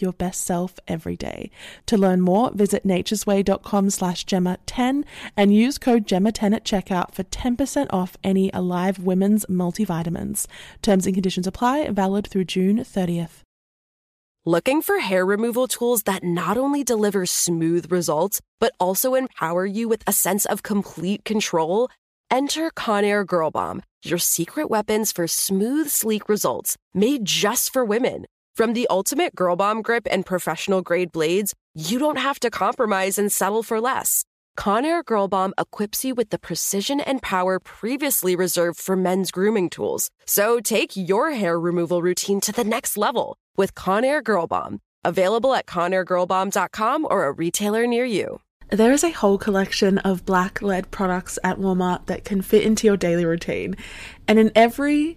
your best self every day. To learn more, visit naturesway.com slash Gemma10 and use code Gemma10 at checkout for 10% off any Alive Women's multivitamins. Terms and conditions apply, valid through June 30th. Looking for hair removal tools that not only deliver smooth results, but also empower you with a sense of complete control? Enter Conair Girl Bomb, your secret weapons for smooth, sleek results made just for women. From the ultimate Girl Bomb grip and professional grade blades, you don't have to compromise and settle for less. Conair Girl Bomb equips you with the precision and power previously reserved for men's grooming tools. So take your hair removal routine to the next level with Conair Girl Bomb. Available at ConairGirlBomb.com or a retailer near you. There is a whole collection of black led products at Walmart that can fit into your daily routine. And in every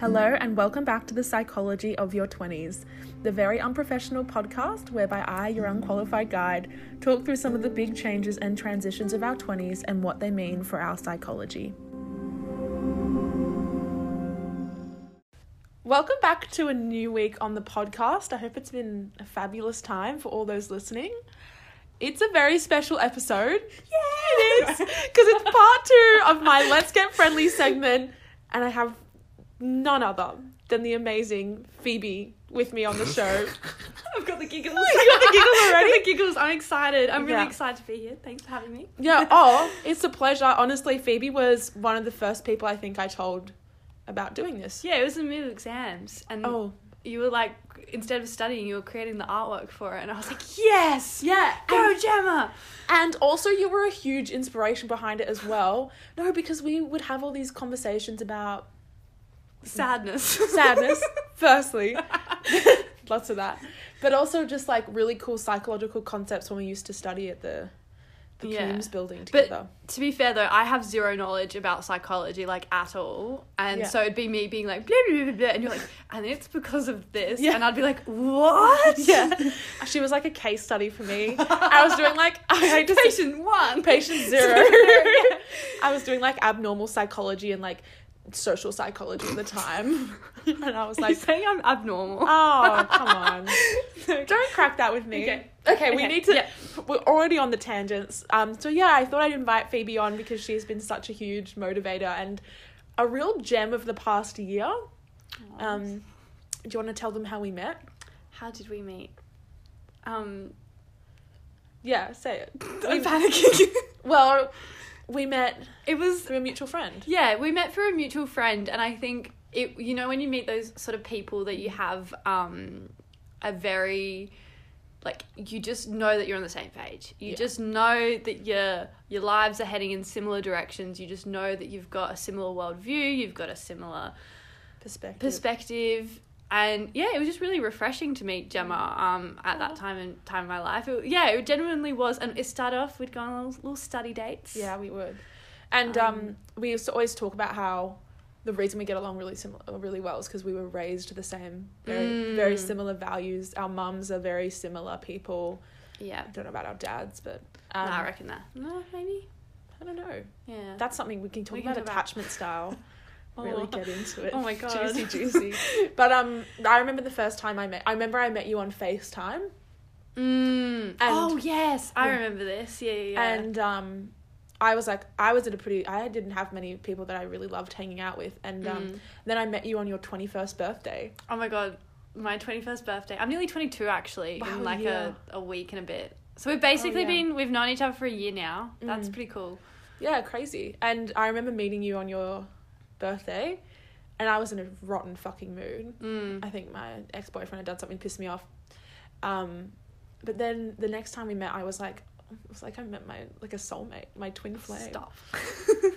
Hello, and welcome back to the Psychology of Your 20s, the very unprofessional podcast whereby I, your unqualified guide, talk through some of the big changes and transitions of our 20s and what they mean for our psychology. Welcome back to a new week on the podcast. I hope it's been a fabulous time for all those listening. It's a very special episode. Yeah, it is. Because it's part two of my Let's Get Friendly segment, and I have none other than the amazing Phoebe with me on the show. I've got the giggles. you got the giggles already? Got the giggles. I'm excited. I'm really Yeah. excited to be here. Thanks for having me. yeah, oh, it's a pleasure. Honestly, Phoebe was one of the first people I think I told about doing this. Yeah, it was in the middle of exams, and Oh, you were like, instead of studying, you were creating the artwork for it, and I was like, yes, yeah. go Gemma. and also, you were a huge inspiration behind it as well. No, because we would have all these conversations about Sadness. sadness, firstly. Lots of that. But also just like really cool psychological concepts when we used to study at the the Yeah. Coombs building But- to be fair though, I have zero knowledge about psychology, like at all, and Yeah. so it'd be me being like, blah, blah, blah, and you're like, and it's because of this, Yeah. and I'd be like, what? yeah. She was like a case study for me. I was doing like I hate to say Patient one. patient zero. I was doing like abnormal psychology and like social psychology at the time. and I was You're like, saying I'm abnormal. oh, come on. Don't crack that with me. Okay. Okay, we Okay, need to. yeah. We're already on the tangents. Um, so yeah, I thought I'd invite Phoebe on because she's been such a huge motivator and a real gem of the past year. Um, do you want to tell them how we met? How did we meet? Um, Yeah, say it. I'm panicking. Well, we met it was through a mutual friend. yeah, we met through a mutual friend, and I think it. You know, when you meet those sort of people that you have um, a very like you just know that you're on the same page. You Yeah. just know that your your lives are heading in similar directions. You just know that you've got a similar worldview. You've got a similar Perspective. perspective and yeah it was just really refreshing to meet gemma um at that time in time in my life it, yeah it genuinely was and it started off we'd gone on little, little study dates Yeah, we would. And um, Um, we used to always talk about how the reason we get along really similar, really well is because we were raised the same, very, very Mm. similar values. Our mums are very similar people. yeah I don't know about our dads, but um, i reckon that no maybe I don't know. yeah That's something we can talk We can about talk about- attachment style. Really Oh. get into it. Oh my God. juicy, juicy. But um, I remember the first time I met. I remember I met you on Facetime, mm. And- oh yes i Yeah. remember this yeah yeah, yeah. and um, I was like, I was at a pretty, I didn't have many people that I really loved hanging out with. And um, Mm. then I met you on your 21st birthday. Oh my god, my 21st birthday. I'm nearly 22 actually, Wow, in like yeah. a, a week and a bit. So we've basically yeah. been, we've known each other for a year now. That's Mm. pretty cool. Yeah, crazy. And I remember meeting you on your birthday, and I was in a rotten fucking mood. Mm. I think my ex boyfriend had done something to piss me off. Um, but then the next time we met, I was like, it was like I met my like a soulmate, my twin flame. Stop.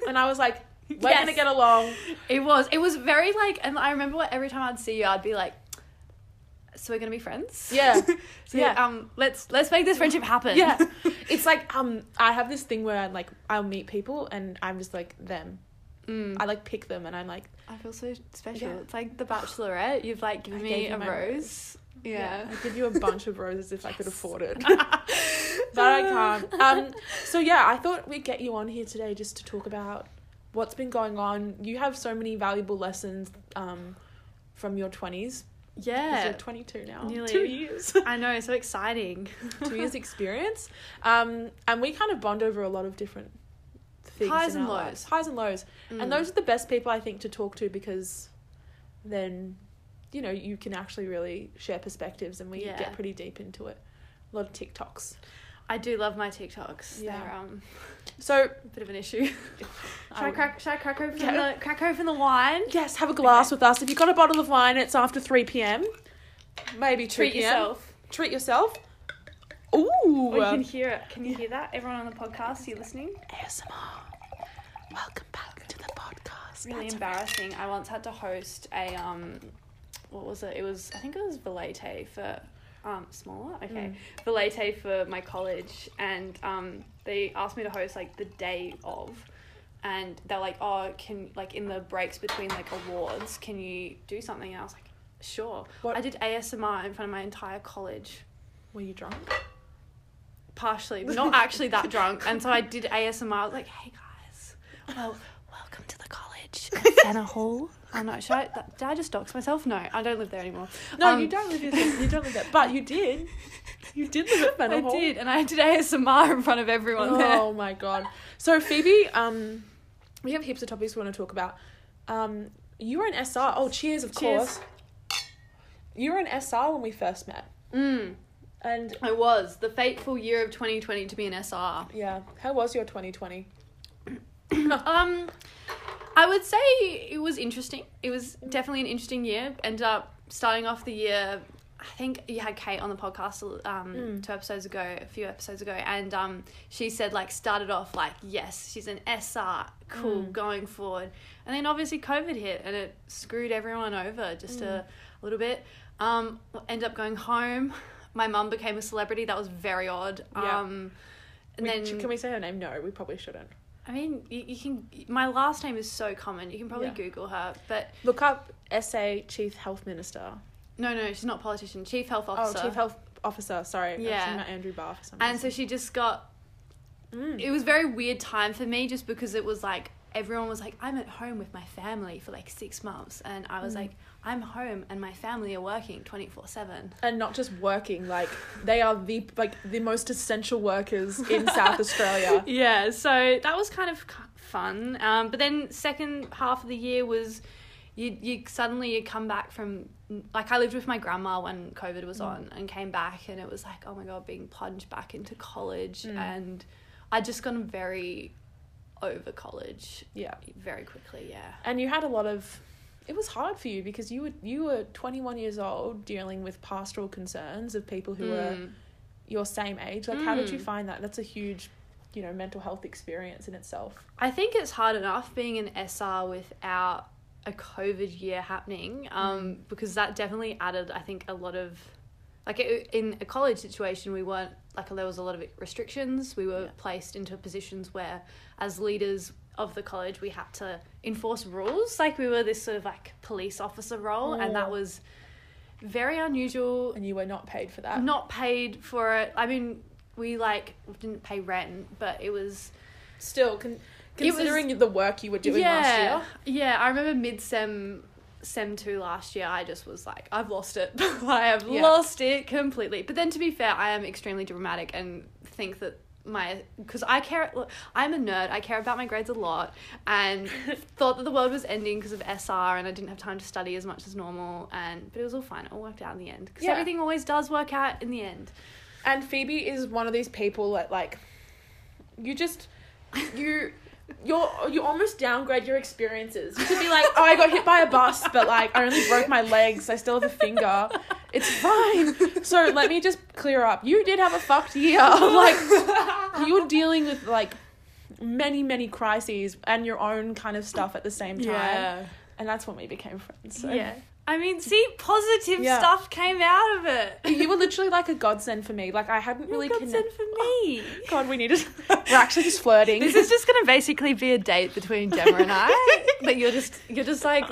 And I was like, we're Yes. gonna get along. It was. It was very like, and I remember what, every time I'd see you, I'd be like, "So we're gonna be friends." Yeah, So Yeah. Um. Let's let's make this friendship happen. yeah. It's like um, I have this thing where I'm like I'll meet people and I'm just like them. Mm. I like pick them and I'm like I feel so special. Yeah. It's like The Bachelorette. You've like given I me a my rose. Yeah. I'd give you a bunch of roses if I could afford it. but I can't. Um, so yeah, I thought we'd get you on here today just to talk about what's been going on. You have so many valuable lessons um, from your twenties. Yeah. You're twenty two now. Nearly. Two years. I know. So exciting. two years experience. Um, and we kind of bond over a lot of different things. Highs and lows. lives. Highs and lows. Mm. And those are the best people I think to talk to because then, you know, you can actually really share perspectives and we Yeah. get pretty deep into it. A lot of TikToks. I do love my TikToks. Yeah. They're um So a bit of an issue. should I would- crack? Should I crack open Yeah. the crack open the wine? Yes, have a glass with us. If you've got a bottle of wine, it's after three PM. Maybe two Treat PM. yourself. Treat yourself. Ooh. Oh, you can hear it. Can you hear that? Everyone on the podcast, you listening? ASMR. Welcome back to the podcast. Really That's embarrassing. I once had to host a um, what was it? It was I think it was Valete for um smaller. Okay, Valete for my college, and um they asked me to host like the day of, and they're like, oh, can like in the breaks between like awards, can you do something? And I was like, sure. What- I did ASMR in front of my entire college. Were you drunk? Partially, not actually that drunk. And so I did ASMR. I was like, hey guys, well, welcome to the college at Fenner Hall. I know. Should I, did I just dox myself? No, I don't live there anymore. No, Um, you don't live. In, you don't live there, but you did. You did live at I Fenner Hall. did, and I did ASMR in front of everyone there. Oh my god. So Phoebe, um, we have heaps of topics we want to talk about. Um, you were an SR. Oh, cheers, of Cheers. course. You were an SR when we first met, Mm, and I was the fateful year of 2020 to be an SR. yeah, how was your 2020? Um, I would say it was interesting. It was definitely an interesting year. Ended up starting off the year. I think you had Kate on the podcast um, Mm. two episodes ago, a few episodes ago, and um, she said like started off like yes, she's an SR, cool, Mm. going forward, and then obviously COVID hit and it screwed everyone over just a, a little bit. Um, ended up going home. My mum became a celebrity. That was very odd. Yeah. Um, and We- then can we say her name? No, we probably shouldn't. I mean, you, you can. My last name is so common. You can probably Yeah. Google her, but Look up SA Chief Health Minister. no, no, she's not a politician. Chief health officer. Oh, Chief Health Officer. Sorry, Yeah. Andrew Barr for some and so she just got. Mm. It was very weird time for me, just because it was like everyone was like, "I'm at home with my family for like six months," and I was Mm. like, "I'm home and my family are working twenty four 7 and not just working, like they are the like the most essential workers in South Australia. Yeah, so that was kind of fun. Um, but then second half of the year was you you suddenly you come back from like I lived with my grandma when COVID was Mm. on and came back and it was like oh my god being plunged back into college Mm. and I just gotten very over college Yeah. very quickly. Yeah. And you had a lot of it was hard for you because you were you were 21 years old dealing with pastoral concerns of people who were Mm. your same age. Like how did you Mm. find that? That's a huge, you know, mental health experience in itself. I think it's hard enough being an SR without a COVID year happening, um, because that definitely added, I think, a lot of, like it, in a college situation, we weren't like there was a lot of restrictions. We were Yeah. placed into positions where, as leaders of the college, we had to enforce rules. Like we were this sort of like police officer role, and that Oh. was very unusual And you were not paid for that. not paid for it. I mean, we like didn't pay rent, but it was Still, con- It was- considering the work you were doing yeah, last year. Yeah, I remember mid sem sem two last year. I just was like, I've lost it. I have Yeah. lost it completely. But then to be fair, I am extremely dramatic and think that my because I care. I'm a nerd. I care about my grades a lot, and thought that the world was ending because of SR, and I didn't have time to study as much as normal. And but it was all fine. It all worked out in the end because Yeah. everything always does work out in the end. And Phoebe is one of these people that like you just you you're you almost downgrade your experiences. You could be like, oh, I got hit by a bus, but like I only broke my legs. I still have a finger. It's fine. So let me just clear up. You did have a fucked year. Like you were dealing with like many many crises and your own kind of stuff at the same time. Yeah. And that's when we became friends. So. Yeah. I mean, see, positive Yeah. stuff came out of it. You were literally like a godsend for me. Like I hadn't really connected. for me. Oh, God, we needed. We're actually just flirting. This is just gonna basically be a date between Gemma and I. but you're just you're just like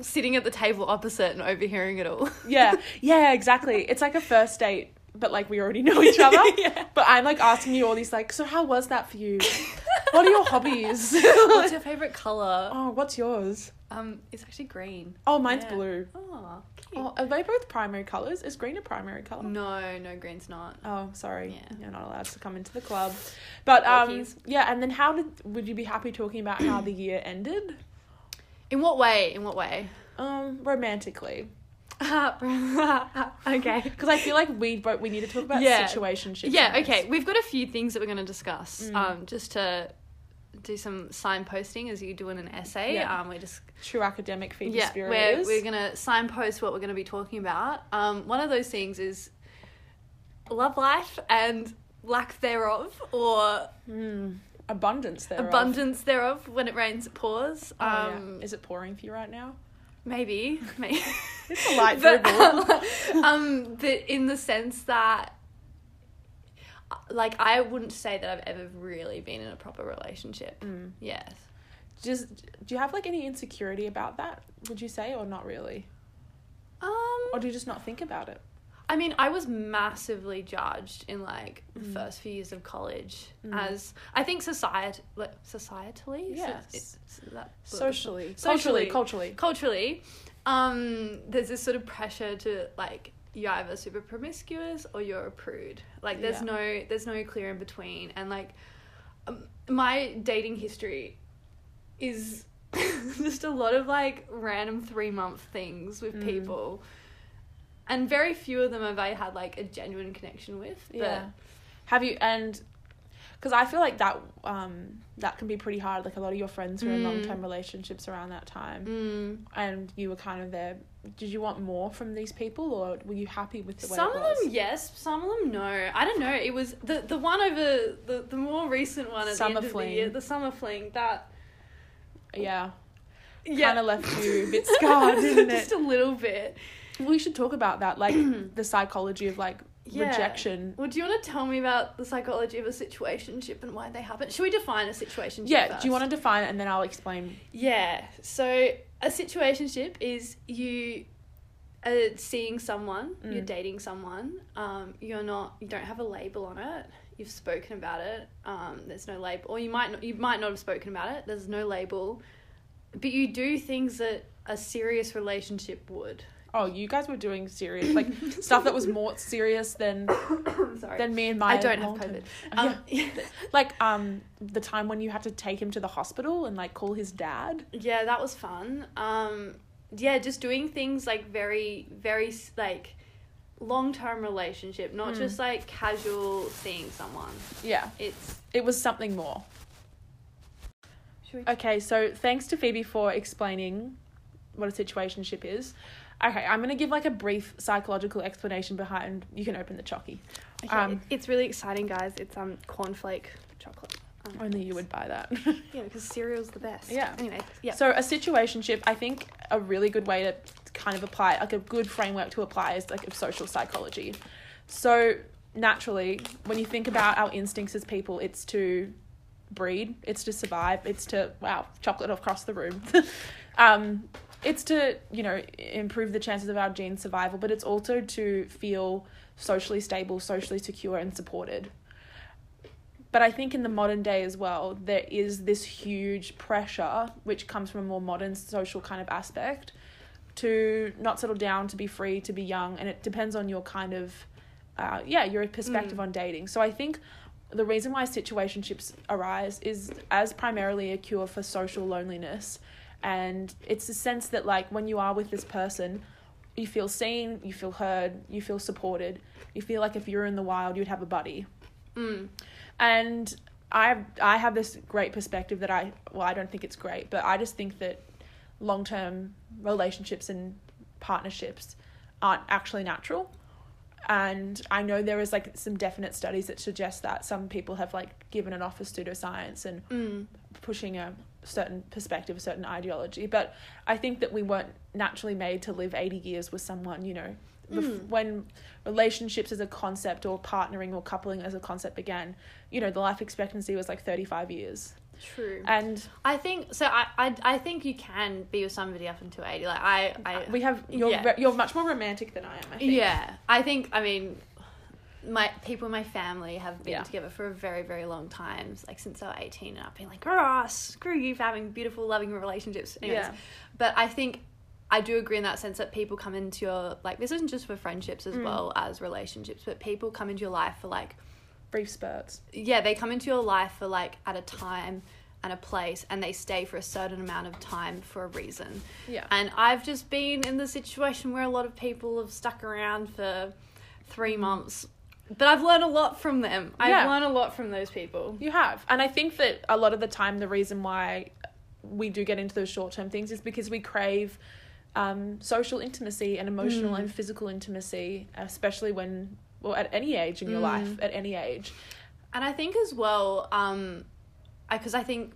sitting at the table opposite and overhearing it all. yeah, yeah, exactly. It's like a first date, but like we already know each other. Yeah. But I'm like asking you all these like, so how was that for you? what are your hobbies? What's your favorite color? oh, what's yours? Um, it's actually green. Oh, mine's Yeah. blue. Oh, cute. Oh, are they both primary colors? Is green a primary color? No, no, green's not. Oh, sorry. Yeah. You're not allowed to come into the club. But um Walkies. yeah, and then how did would you be happy talking about how the year ended? In what way? In what way? Um romantically. okay. Because I feel like we both we need to talk about Yeah. situationships. Yeah, okay. We've got a few things that we're going to discuss. Mm. Um, just to do some signposting as you do in an essay. Yeah. Um, we're just True academic Phoebe yeah, we're we're gonna signpost what we're gonna be talking about. Um, one of those things is love life and lack thereof, or Mm, abundance there. abundance thereof. When it rains, it pours. Oh, yeah. Um, Is it pouring for you right now? Maybe, maybe. It's a light but, dribble. um, but in the sense that, like, I wouldn't say that I've ever really been in a proper relationship. Mm. Yes. Just do you have like any insecurity about that? Would you say, or not really, Um, or do you just not think about it? I mean, I was massively judged in like the Mm. first few years of college Mm. as I think society, like, societally, Yes. it's Socially, Socially. culturally, culturally. culturally, um, there's this sort of pressure to like you're either super promiscuous or you're a prude. Like, there's Yeah. no, there's no clear in between, and like, um, my dating history is just a lot of like random three month things with Mm. people. And very few of them have I had like a genuine connection with. Yeah. Have you and because I feel like that um that can be pretty hard. Like a lot of your friends were in Mm. long term relationships around that time, Mm. and you were kind of there. Did you want more from these people, or were you happy with the way Some of them yes, some of them no. I don't know. It was the the one over the the more recent one at Summer the end fling. of the year, the summer fling. That Yeah, yeah, kind of left you a bit scarred, didn't it? just a little bit. We should talk about that, like the psychology of like Yeah. rejection. Well, do you want to tell me about the psychology of a situationship and why they happen? Should we define a situationship? Yeah, first? do you want to define it and then I'll explain? Yeah. So a situationship is you are seeing someone, you're Mm. dating someone. Um, you're not, you don't have a label on it. You've spoken about it. Um, there's no label, or you might not, you might not have spoken about it. There's no label, but you do things that a serious relationship would. Oh, you guys were doing serious, like stuff that was more serious than Sorry, than me and my. I don't have COVID. Um, Like um the time when you had to take him to the hospital and like call his dad. Yeah, that was fun. Um, yeah, just doing things like very, very like long term relationship, not Mm. just like casual seeing someone. Yeah, It's it was something more. Okay, so thanks to Phoebe for explaining what a situationship is. Okay, I'm gonna give like a brief psychological explanation behind. You can open the chocky. Okay, um, it's really exciting, guys. It's um cornflake chocolate. Um, Only you would buy that. Yeah, because cereal's the best. Yeah. Anyway, yeah. So a situationship, I think a really good way to kind of apply, like a good framework to apply is like of social psychology. So naturally, when you think about our instincts as people, it's to breed, it's to survive, it's to wow, chocolate across the room. um, it's to, you know, improve the chances of our gene survival, but it's also to feel socially stable, socially secure and supported. But I think in the modern day as well, there is this huge pressure, which comes from a more modern social kind of aspect, to not settle down, to be free, to be young. And it depends on your kind of, uh, yeah, your perspective Mm. on dating. So I think the reason why situationships arise is as primarily a cure for social loneliness. And it's a sense that, like, when you are with this person, you feel seen, you feel heard, you feel supported. You feel like if you're in the wild, you'd have a buddy. Mm. And I I have this great perspective that I well I don't think it's great, but I just think that long term relationships and partnerships aren't actually natural. And I know there is like some definite studies that suggest that some people have like given it off as pseudoscience and Mm. pushing a certain perspective, a certain ideology. But I think that we weren't naturally made to live 80 years with someone, you know. Mm. When relationships as a concept or partnering or coupling as a concept began, you know, the life expectancy was like 35 years. True. And I think so. I, I I think you can be with somebody up until eighty. Like I I we have, you're, yeah. you're much more romantic than I am, I think. Yeah, I think. I mean, my people in my family have been Yeah. together for a very, very long time. Like since I was eighteen, and I've been like, "Ah, screw you for having beautiful, loving relationships." Anyways, Yeah. but I think I do agree in that sense that people come into your like this isn't just for friendships as Mm. well as relationships, but people come into your life for like Brief spurts. yeah, they come into your life for like at a time and a place, and they stay for a certain amount of time for a reason. Yeah. And I've just been in the situation where a lot of people have stuck around for three months, but I've learned a lot from them. I've Yeah. learned a lot from those people. You have. And I think that a lot of the time, the reason why we do get into those short term things is because we crave um, social intimacy and emotional Mm. and physical intimacy, especially when, well, at any age in your Mm. life, at any age. And I think as well, um, because I, think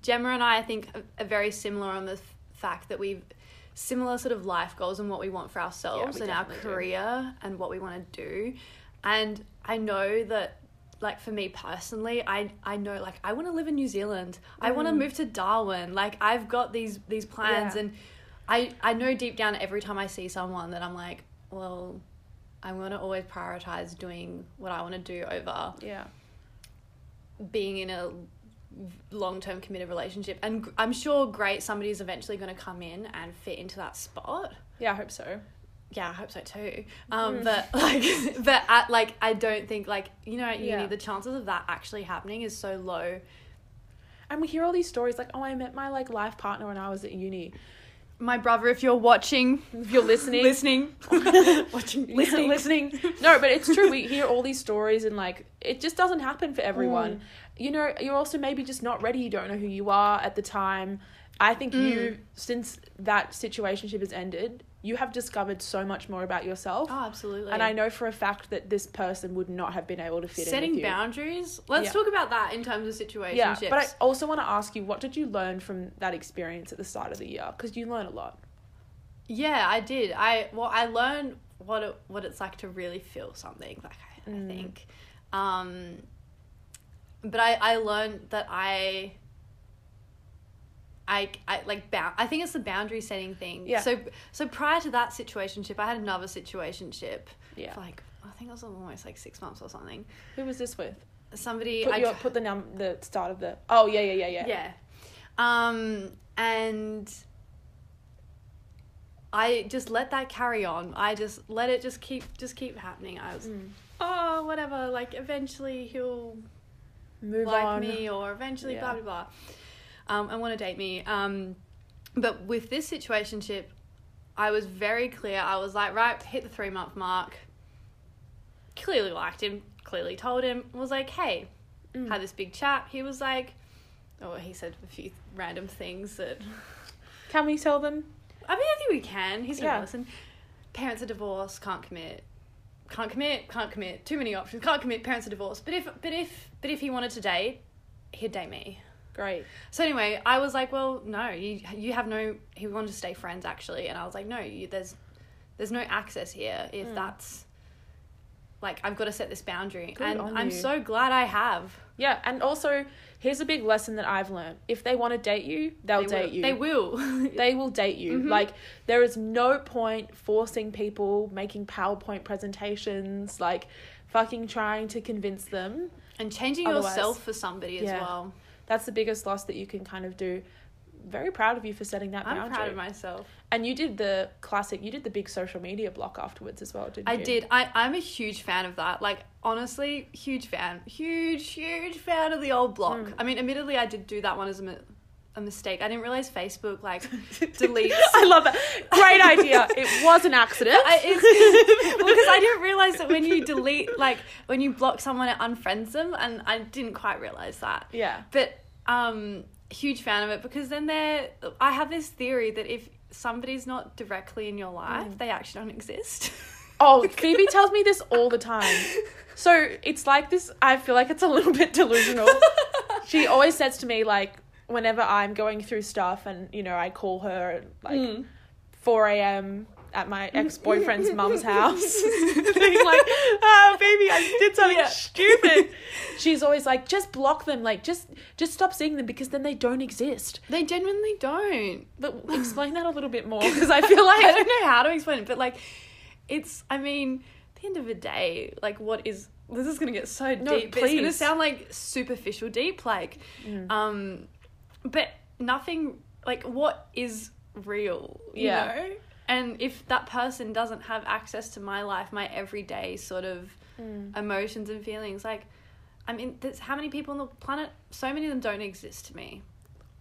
Gemma and I, I think, are, are very similar on the f- fact that we've similar sort of life goals and what we want for ourselves we and our definitely do. career and what we want to do. And I know that, like for me personally, I I know like I want to live in New Zealand. I want to Mm. move to Darwin. Like I've got these these plans, Yeah. and I I know deep down every time I see someone that I'm like, well. I'm gonna always prioritize doing what I want to do over Yeah. being in a long term committed relationship. And i'm sure great somebody's eventually going to come in and fit into that spot. Yeah, I hope so. Yeah, I hope so too. Um, Mm. But like, but at, like, I don't think like you know at uni Yeah. the chances of that actually happening is so low. And we hear all these stories like, oh, I met my like life partner when I was at uni. My brother, if you're watching, If you're listening, listening, watching, listening, listening. No, but it's true. We hear all these stories, and like, it just doesn't happen for everyone. Mm. You know, you're also maybe just not ready. You don't know who you are at the time. I think Mm. you, since that situationship has ended, you have discovered so much more about yourself. Oh, absolutely. and I know for a fact that this person would not have been able to fit in setting boundaries. Let's Yeah. talk about that in terms of situationships. Yeah, but I also want to ask you, what did you learn from that experience at the start of the year? Because you learn a lot. Yeah, I did. I well, I learned what it what it's like to really feel something. Like I, I Mm. think, um, but I I learned that I. I, I like bound. I think it's the boundary setting thing. Yeah. So so prior to that situationship, I had another situationship. Yeah. For like I think it was almost like six months or something. Who was this with? Somebody Put, I your, put the num the start of the. Oh yeah yeah yeah yeah. yeah. Um, and I just let that carry on. I just let it just keep just keep happening. I was Mm. oh whatever. Like eventually he'll Move like on. me or eventually blah blah blah. Um, and want to date me. Um, but with this situationship, I was very clear. I was like, right, hit the three month mark. Clearly liked him. Clearly told him. Was like, hey, Mm. had this big chat. He was like, oh, he said a few random things that. Can we tell them? I mean, I think we can. He's gonna Yeah. listen. Parents are divorced. Can't commit. Can't commit. Can't commit. Too many options. Can't commit. Parents are divorced. But if, but if, but if he wanted to date, he'd date me. Great. So anyway, I was like, well, no, you you have no. He wanted to stay friends actually, and I was like, no, you, there's there's no access here if Mm. that's like I've got to set this boundary, Good and I'm you. so glad I have. Yeah, and also here's a big lesson that I've learned: if they want to date you, they'll they date will, you. They will. They will date you. Mhm. Like there is no point forcing people, making PowerPoint presentations, like fucking trying to convince them. and changing Otherwise- yourself for somebody as Yeah. well. That's the biggest loss that you can kind of do. very proud of you for setting that I'm boundary. proud of myself. And you did the classic. You did the big social media block afterwards as well, didn't I you? did. I, I'm a huge fan of that. Like, honestly, huge fan. Huge, huge fan of the old block. Mm. I mean, admittedly, I did do that one as a, a mistake. I didn't realize Facebook, like, deletes. I love that. Great idea. It was an accident. I, it's, because I didn't realize that when you delete, like, when you block someone, it unfriends them, and I didn't quite realize that. yeah. But um, huge fan of it because then they're. I have this theory that if somebody's not directly in your life, Mm. they actually don't exist. Oh, Phoebe tells me this all the time. So it's like this. I feel like it's a little bit delusional. she always says to me like, whenever I'm going through stuff, and you know, I call her at, like Mm. four a.m. at my ex boyfriend's mum's house, being like, "Oh, baby, I did something Yeah. stupid." She's always like, "Just block them. Like, just just stop seeing them because then they don't exist." They genuinely don't. But explain that a little bit more because I feel like I don't know how to explain it, but like, it's. I mean, at the end of the day, like, what is this is gonna get so No, deep. It's gonna sound like superficial deep, like, Mm. um, but nothing. Like, what is real? You Yeah. know. And if that person doesn't have access to my life, my everyday sort of Mm. emotions and feelings, like, I mean, there's how many people on the planet? So many of them don't exist to me.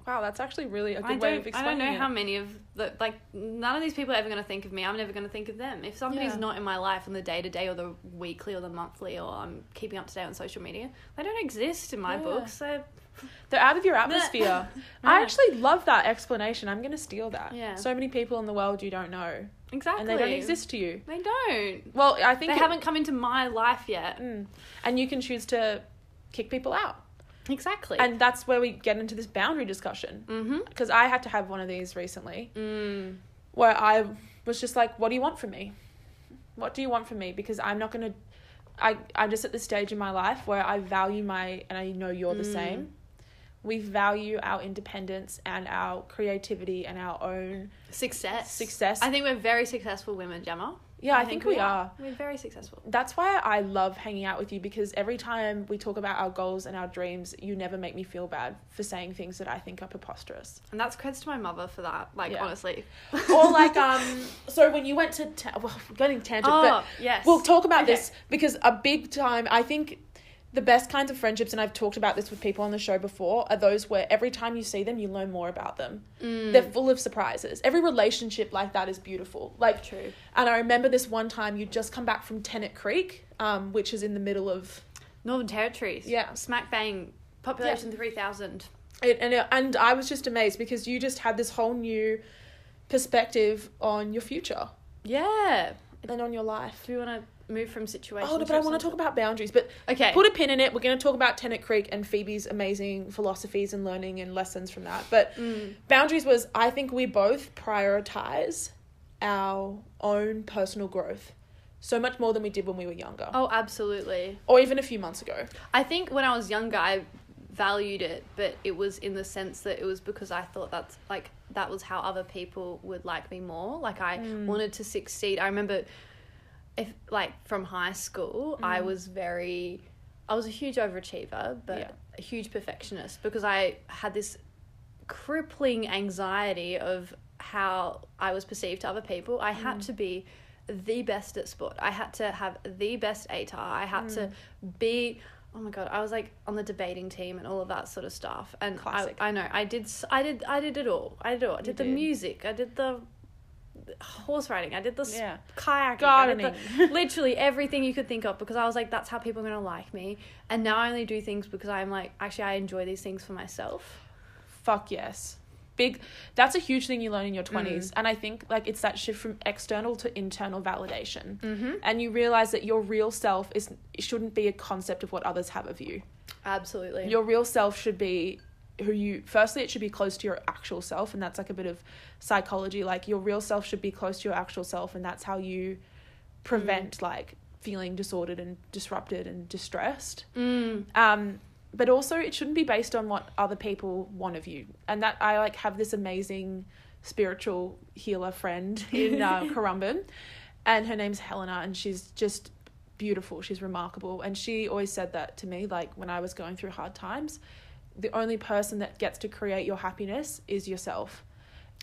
Wow, that's actually really a I good way don't, of I don't know it. how many of the like none of these people are ever going to think of me. I'm never going to think of them. If somebody's Yeah. not in my life on the day to day or the weekly or the monthly or I'm keeping up to date on social media, they don't exist in my Yeah. books. They're, They're out of your atmosphere. I actually love that explanation. I'm going to steal that. Yeah. So many people in the world you don't know, exactly. and they don't exist to you. They don't. Well, I think They it- haven't come into my life yet. Mm. and you can choose to kick people out, Exactly. and that's where we get into this boundary discussion. mm-hmm. Because I had to have one of these recently, Mm. where I was just like, "What do you want from me? What do you want from me?" Because I'm not going to. I I'm just at this stage in my life where I value my, and I know you're the Mm. same. We value our independence and our creativity and our own Success. success. I think we're very successful women, Gemma. yeah, I, think, we are. We're very successful. That's why I love hanging out with you because every time we talk about our goals and our dreams, you never make me feel bad for saying things that I think are preposterous. And that's credits to my mother for that. Like, Yeah. honestly. or like, um, so when you went to, ta- well, getting tangent, Oh, but yes. we'll talk about Okay. this because a big time, I think the best kinds of friendships, and I've talked about this with people on the show before, are those where every time you see them, you learn more about them. Mm. They're full of surprises. Every relationship like that is beautiful. Like, True. and I remember this one time you'd just come back from Tennant Creek, um, which is in the middle of Northern Territories. Yeah. Smack bang. Population 3,000. it, and it, and I was just amazed because you just had this whole new perspective on your future Yeah. and on your life. Do we want to move from situation? Oh, but I want to talk about boundaries. But Okay. put a pin in it. We're going to talk about Tennant Creek and Phoebe's amazing philosophies and learning and lessons from that. But Mm. boundaries was, I think we both prioritize our own personal growth so much more than we did when we were younger, Oh, absolutely. or even a few months ago. I think when I was younger, I valued it, but it was in the sense that it was because I thought that's like that was how other people would like me more. Like I Mm. wanted to succeed. I remember if like from high school, Mm. I was very I was a huge overachiever, but Yeah. a huge perfectionist because I had this crippling anxiety of how I was perceived to other people. I had Mm. to be the best at sport. I had to have the best ATAR. I had to Mm. be oh my god, I was like on the debating team and all of that sort of stuff. And I, Classic. I know I did I did I did it all. I did it all. I did the did. music. I did the horse riding. I did this Yeah. kayaking. I did Gardening. the- literally everything you could think of because I was like, that's how people are gonna like me. And now I only do things because I'm like, actually, I enjoy these things for myself. Fuck yes. Big that's a huge thing you learn in your 20s and I think like it's that shift from external to internal validation. Mm-hmm. And you realize that your real self is shouldn't be a concept of what others have of you. Absolutely. Your real self should be who you firstly it should be close to your actual self and that's like a bit of psychology like your real self should be close to your actual self and that's how you prevent like feeling disordered and disrupted and distressed. mm. um but also it shouldn't be based on what other people want of you and that i like have this amazing spiritual healer friend in uh, Currumbin and her name's helena and she's just beautiful she's remarkable and she always said that to me like when i was going through hard times the only person that gets to create your happiness is yourself.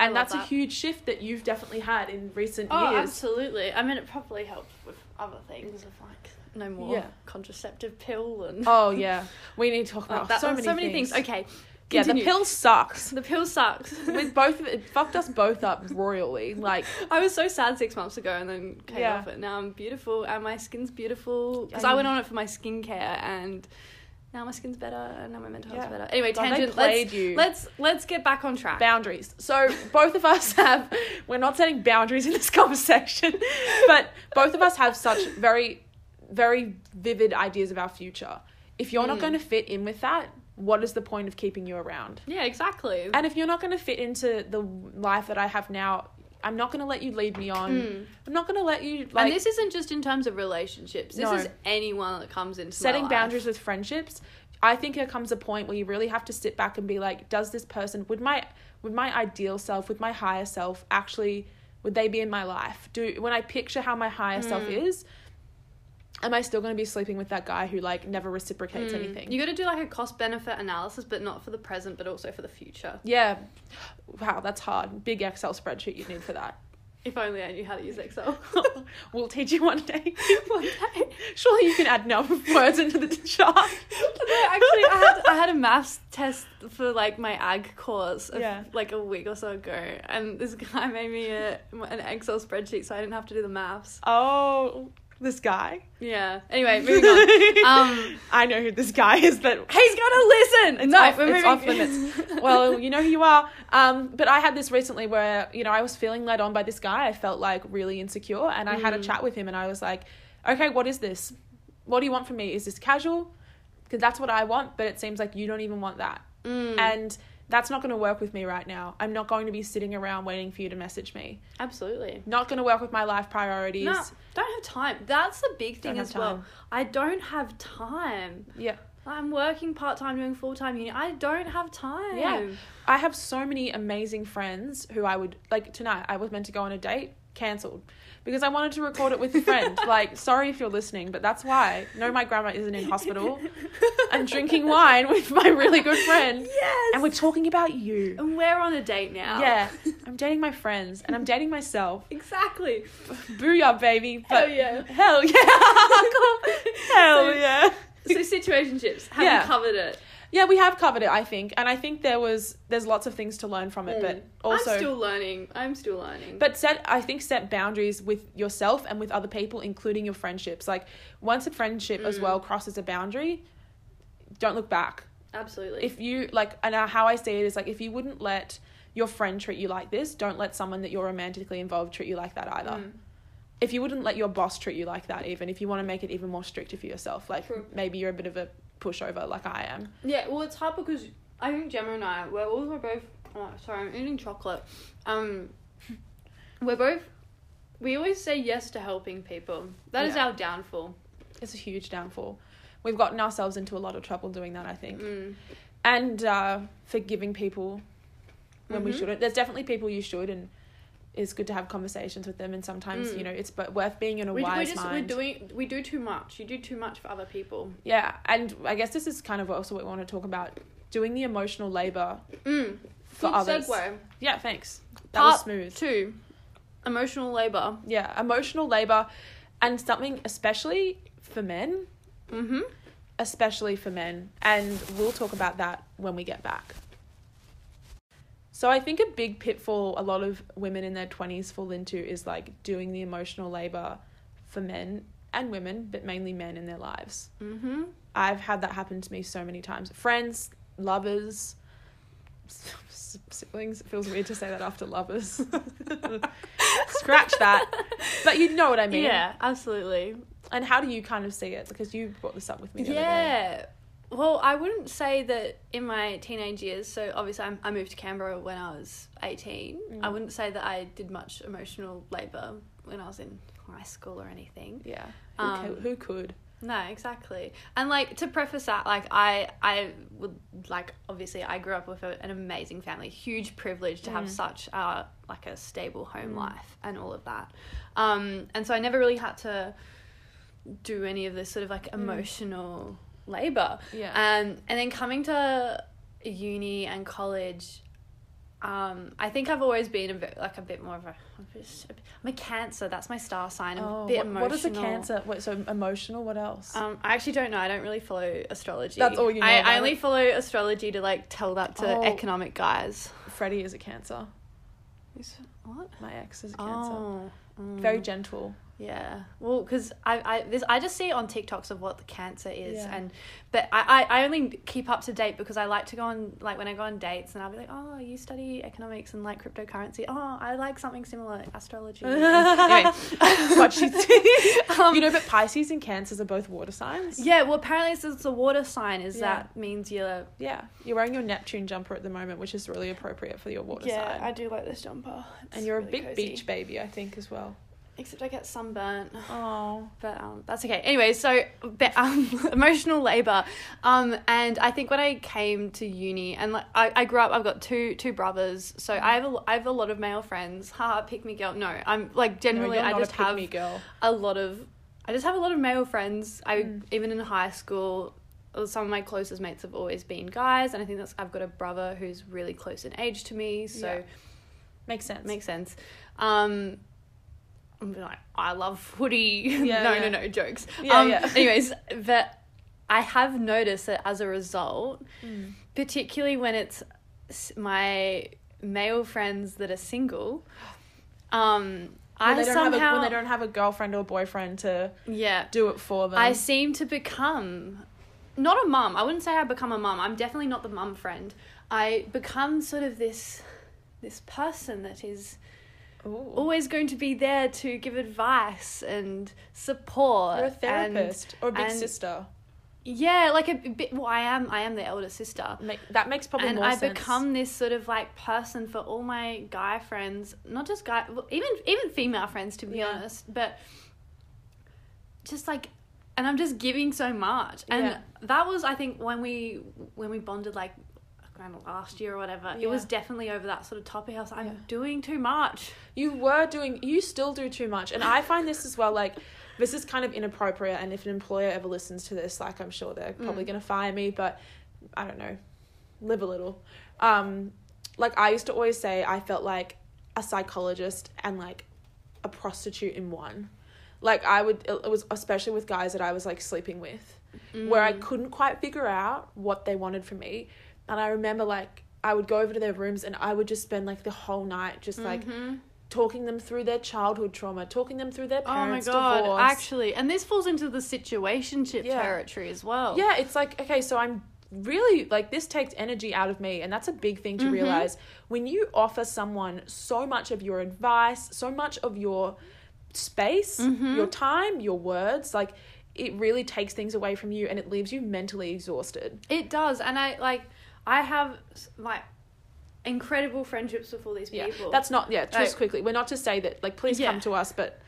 And that's a huge shift that you've definitely had in recent Oh, years. absolutely. I mean, it probably helped with other things of like no more Yeah. contraceptive pill and Oh yeah, we need to talk about that- so many things. Okay, Yeah, the pill sucks. The pill sucks. With both, it fucked us both up royally. Like, I was so sad six months ago and then came Yeah. off it. Now I'm beautiful and my skin's beautiful because I, went on it for my skincare and now my skin's better and now my mental health's better. Anyway, God, they tangent. played let's, you. let's let's get back on track. boundaries. So both of us have. We're not setting boundaries in this conversation, but both of us have such very, very vivid ideas of our future. If you're not Mm. going to fit in with that, what is the point of keeping you around? yeah, exactly. And if you're not going to fit into the life that I have now, I'm not going to let you lead me on. Mm. I'm not going to let you like and this isn't just in terms of relationships. This No. is anyone that comes into my setting boundaries with friendships i think there comes a point where you really have to sit back and be like does this person would my would my ideal self would my higher self actually would they be in my life do when i picture how my higher self Mm. is am i still going to be sleeping with that guy who like never reciprocates Mm. anything You got to do like a cost benefit analysis, but not for the present, but also for the future. yeah wow that's hard big excel spreadsheet you need for that If only I knew how to use Excel. we'll teach you one day One day. surely you can add enough words into the chart No, actually, I had I had a maths test for like my ag course, of, Yeah. like a week or so ago, and this guy made me a, an Excel spreadsheet, so I didn't have to do the maths. oh this guy Yeah. Anyway, moving on. Um, i know who this guy is but he's gonna listen. It's no, off, we're it's off limits. well, you know who you are. Um, but I had this recently where you know I was feeling led on by this guy. I felt like really insecure, and I had a Mm. chat with him, and I was like, "Okay, what is this? What do you want from me? Is this casual? Because that's what I want, but it seems like you don't even want that, Mm, and that's not going to work with me right now. I'm not going to be sitting around waiting for you to message me. absolutely. Not going to work with my life priorities. No, don't have time. That's the big thing as well. I don't have time. Yeah, I'm working part time, doing full time uni. I don't have time. Yeah. I have so many amazing friends who I would like tonight. I was meant to go on a date, cancelled because I wanted to record it with a friend. like, sorry if you're listening, but that's why. No, my grandma isn't in hospital. I'm drinking wine with my really good friend, Yes. and we're talking about you. And we're on a date now. Yeah, I'm dating my friends and I'm dating myself. Exactly. Booyah, baby! But Hell yeah. hell yeah, hell So- yeah. So situationships. Have Yeah. you covered it? Yeah, we have covered it, I think, and I think there was there's lots of things to learn from it, but also Mm. I'm still learning. I'm still learning. But set, I think, set boundaries with yourself and with other people, including your friendships. Like once a friendship as Mm. well crosses a boundary, don't look back. absolutely. If you like, and how I see it is like, if you wouldn't let your friend treat you like this, don't let someone that you're romantically involved treat you like that either. Mm. If you wouldn't let your boss treat you like that, even if you want to make it even more stricter for yourself, like True. maybe you're a bit of a pushover, like I am. Yeah, well, it's hard because I think Gemma and I, we're all we're both. Oh, sorry, I'm eating chocolate. Um, we're both. We always say yes to helping people. That is Yeah. our downfall. It's a huge downfall. We've gotten ourselves into a lot of trouble doing that, I think. Mm. and uh, forgiving people when we Mhm. shouldn't. There's definitely people you should, and it's good to have conversations with them. And sometimes Mm. you know it's but worth being in a We, we wise just mind. we're doing we do too much. You do too much for other people. yeah, and I guess this is kind of also what we want to talk about: doing the emotional labor Mm. for Good others. segue. Yeah, thanks. That Part was smooth. two. Emotional labor. Yeah, emotional labor, and something especially for men, Mm-hmm. especially for men, and we'll talk about that when we get back. So I think a big pitfall a lot of women in their 20s fall into is like doing the emotional labor for men and women, but mainly men in their lives. Mm-hmm. I've had that happen to me so many times. Friends, lovers, siblings. It feels weird to say that after lovers. Scratch that. But you know what I mean. Yeah, absolutely. And how do you kind of see it? Because you brought this up with me. The Other day. Well, I wouldn't say that in my teenage years. So obviously, I'm, I moved to Canberra when I was 18. Mm. I wouldn't say that I did much emotional labor when I was in high school or anything. Yeah. Who, Um, who could? No, exactly. And like to preface that, like I, I would like obviously I grew up with a, an amazing family, huge privilege to have Mm. such uh like a stable home Mm. life and all of that. Um, and so I never really had to do any of this sort of like emotional labor. Yeah. Um, and then coming to uni and college, um, I think I've always been a bit like a bit more of a. I'm a Cancer. That's my star sign. I'm Oh, a bit what, emotional. what is a cancer? Wait, so emotional. What else? Um, I actually don't know. I don't really follow astrology. That's all you know I, I only follow astrology to like tell that to Oh. economic guys. Freddie is a cancer. What? My ex is a cancer. Oh, mm. Very gentle. Yeah, well, because I, I this I just see it on TikToks of what the cancer is, Yeah. and but I, I I only keep up to date because I like to go on like when I go on dates and I'll be like, oh, you study economics and like cryptocurrency. Oh, I like something similar, astrology. anyway, what she's um, you know, but Pisces and Cancers are both water signs. yeah, well, apparently it's, it's a water sign. Is Yeah. that means you're Yeah, you're wearing your Neptune jumper at the moment, which is really appropriate for your water yeah, sign. I do like this jumper. It's and you're a big cozy. beach baby, I think, as well. Except I get sunburnt. Oh, but um, that's okay. Anyway, so be- um, emotional labor, um, and I think when I came to uni and like I, I grew up, I've got two two brothers, so I have a, I have a lot of male friends. Ha, pick me girl. No, I'm like generally you're I just a have girl. a lot of I just have a lot of male friends. I Mm. even in high school. Some of my closest mates have always been guys, and I think that's I've got a brother who's really close in age to me, so Yeah. Makes sense. Makes sense. Um, I'm like, I love footy. Yeah, no, yeah. no, no, jokes. Yeah, um, yeah. anyways, but I have noticed that as a result, Mm. particularly when it's my male friends that are single, um, When I they don't somehow have a, when they don't have a girlfriend or boyfriend to yeah do it for them. I seem to become not a mum. I wouldn't say I become a mum. I'm definitely not the mum friend. I become sort of this this person that is Ooh. always going to be there to give advice and support. You're a and- therapist or a big and- sister. yeah, like a bit. Well, I am. I am the elder sister. Make, that makes probably and more I sense. become this sort of like person for all my guy friends, not just guy, well, even even female friends to be Yeah. honest, but just like, and I'm just giving so much, and Yeah. that was I think when we when we bonded like kind of last year or whatever, it was definitely over that sort of topic. I was like, I'm doing too much. you were doing you still do too much and i find this as well like this is kind of inappropriate and if an employer ever listens to this like i'm sure they're probably Mm. going to fire me but i don't know live a little um like i used to always say i felt like a psychologist and like a prostitute in one like i would it was especially with guys that i was like sleeping with where i Mm. couldn't quite figure out what they wanted from me and i remember like I would go over to their rooms and I would just spend like the whole night just like Mhm. talking them through their childhood trauma, talking them through their Oh my parents' god! divorce. Actually, and this falls into the situationship Yeah. territory as well. yeah, it's like okay, so I'm really like this takes energy out of me, and that's a big thing to Mhm. realize when you offer someone so much of your advice, so much of your space, Mhm. your time, your words, like it really takes things away from you, and it leaves you mentally exhausted. It does, and I like. I have like incredible friendships with all these Yeah, people. that's not yeah. Just Like- quickly, we're not to say that like please Yeah. come to us, but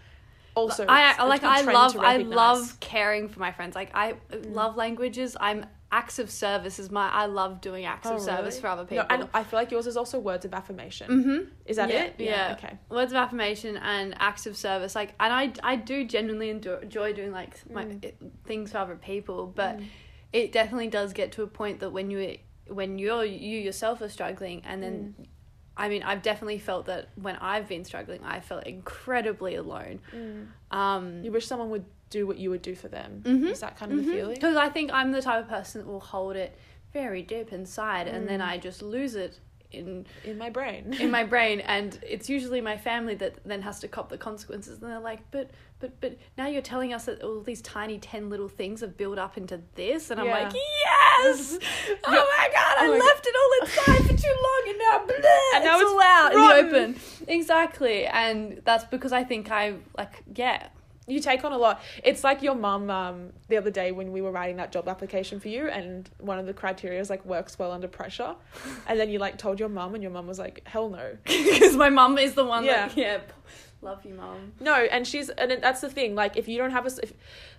also I like. I love. I love caring for my friends. Like I love languages. I'm acts of service is my. I love doing acts Oh, of service really? for other No, people. and I feel like yours is also words of affirmation. mm-hmm. Is that yeah, it? Yeah. Okay. Words of affirmation and acts of service. Like, and I, I do genuinely enjoy, doing like my Mm. things for other people, but it definitely does get to a point that when you, when you're you yourself are struggling, and then, Mm. I mean, I've definitely felt that when I've been struggling, I felt incredibly alone. Um, You wish someone would do what you would do for them. Mhm. Is that kind of the feeling? because I think I'm the type of person that will hold it very deep inside, and Mm. then I just lose it in In my brain. in my brain and it's usually my family that then has to cop the consequences and they're like but but but now you're telling us that all these tiny 10 little things have built up into this and i'm Yeah. like yes oh my god oh i Oh my left it all inside for too long and now blah, And now it's, it's all out rotten. in the open exactly and that's because i think i like yeah you take on a lot. It's like your mum um, the other day when we were writing that job application for you, and one of the criteria is like works well under pressure, and then you like told your mum, and your mum was like, "Hell no." because my mum is the one that Yeah. yeah love you mum No, and she's and that's the thing. Like, if you don't have a, if,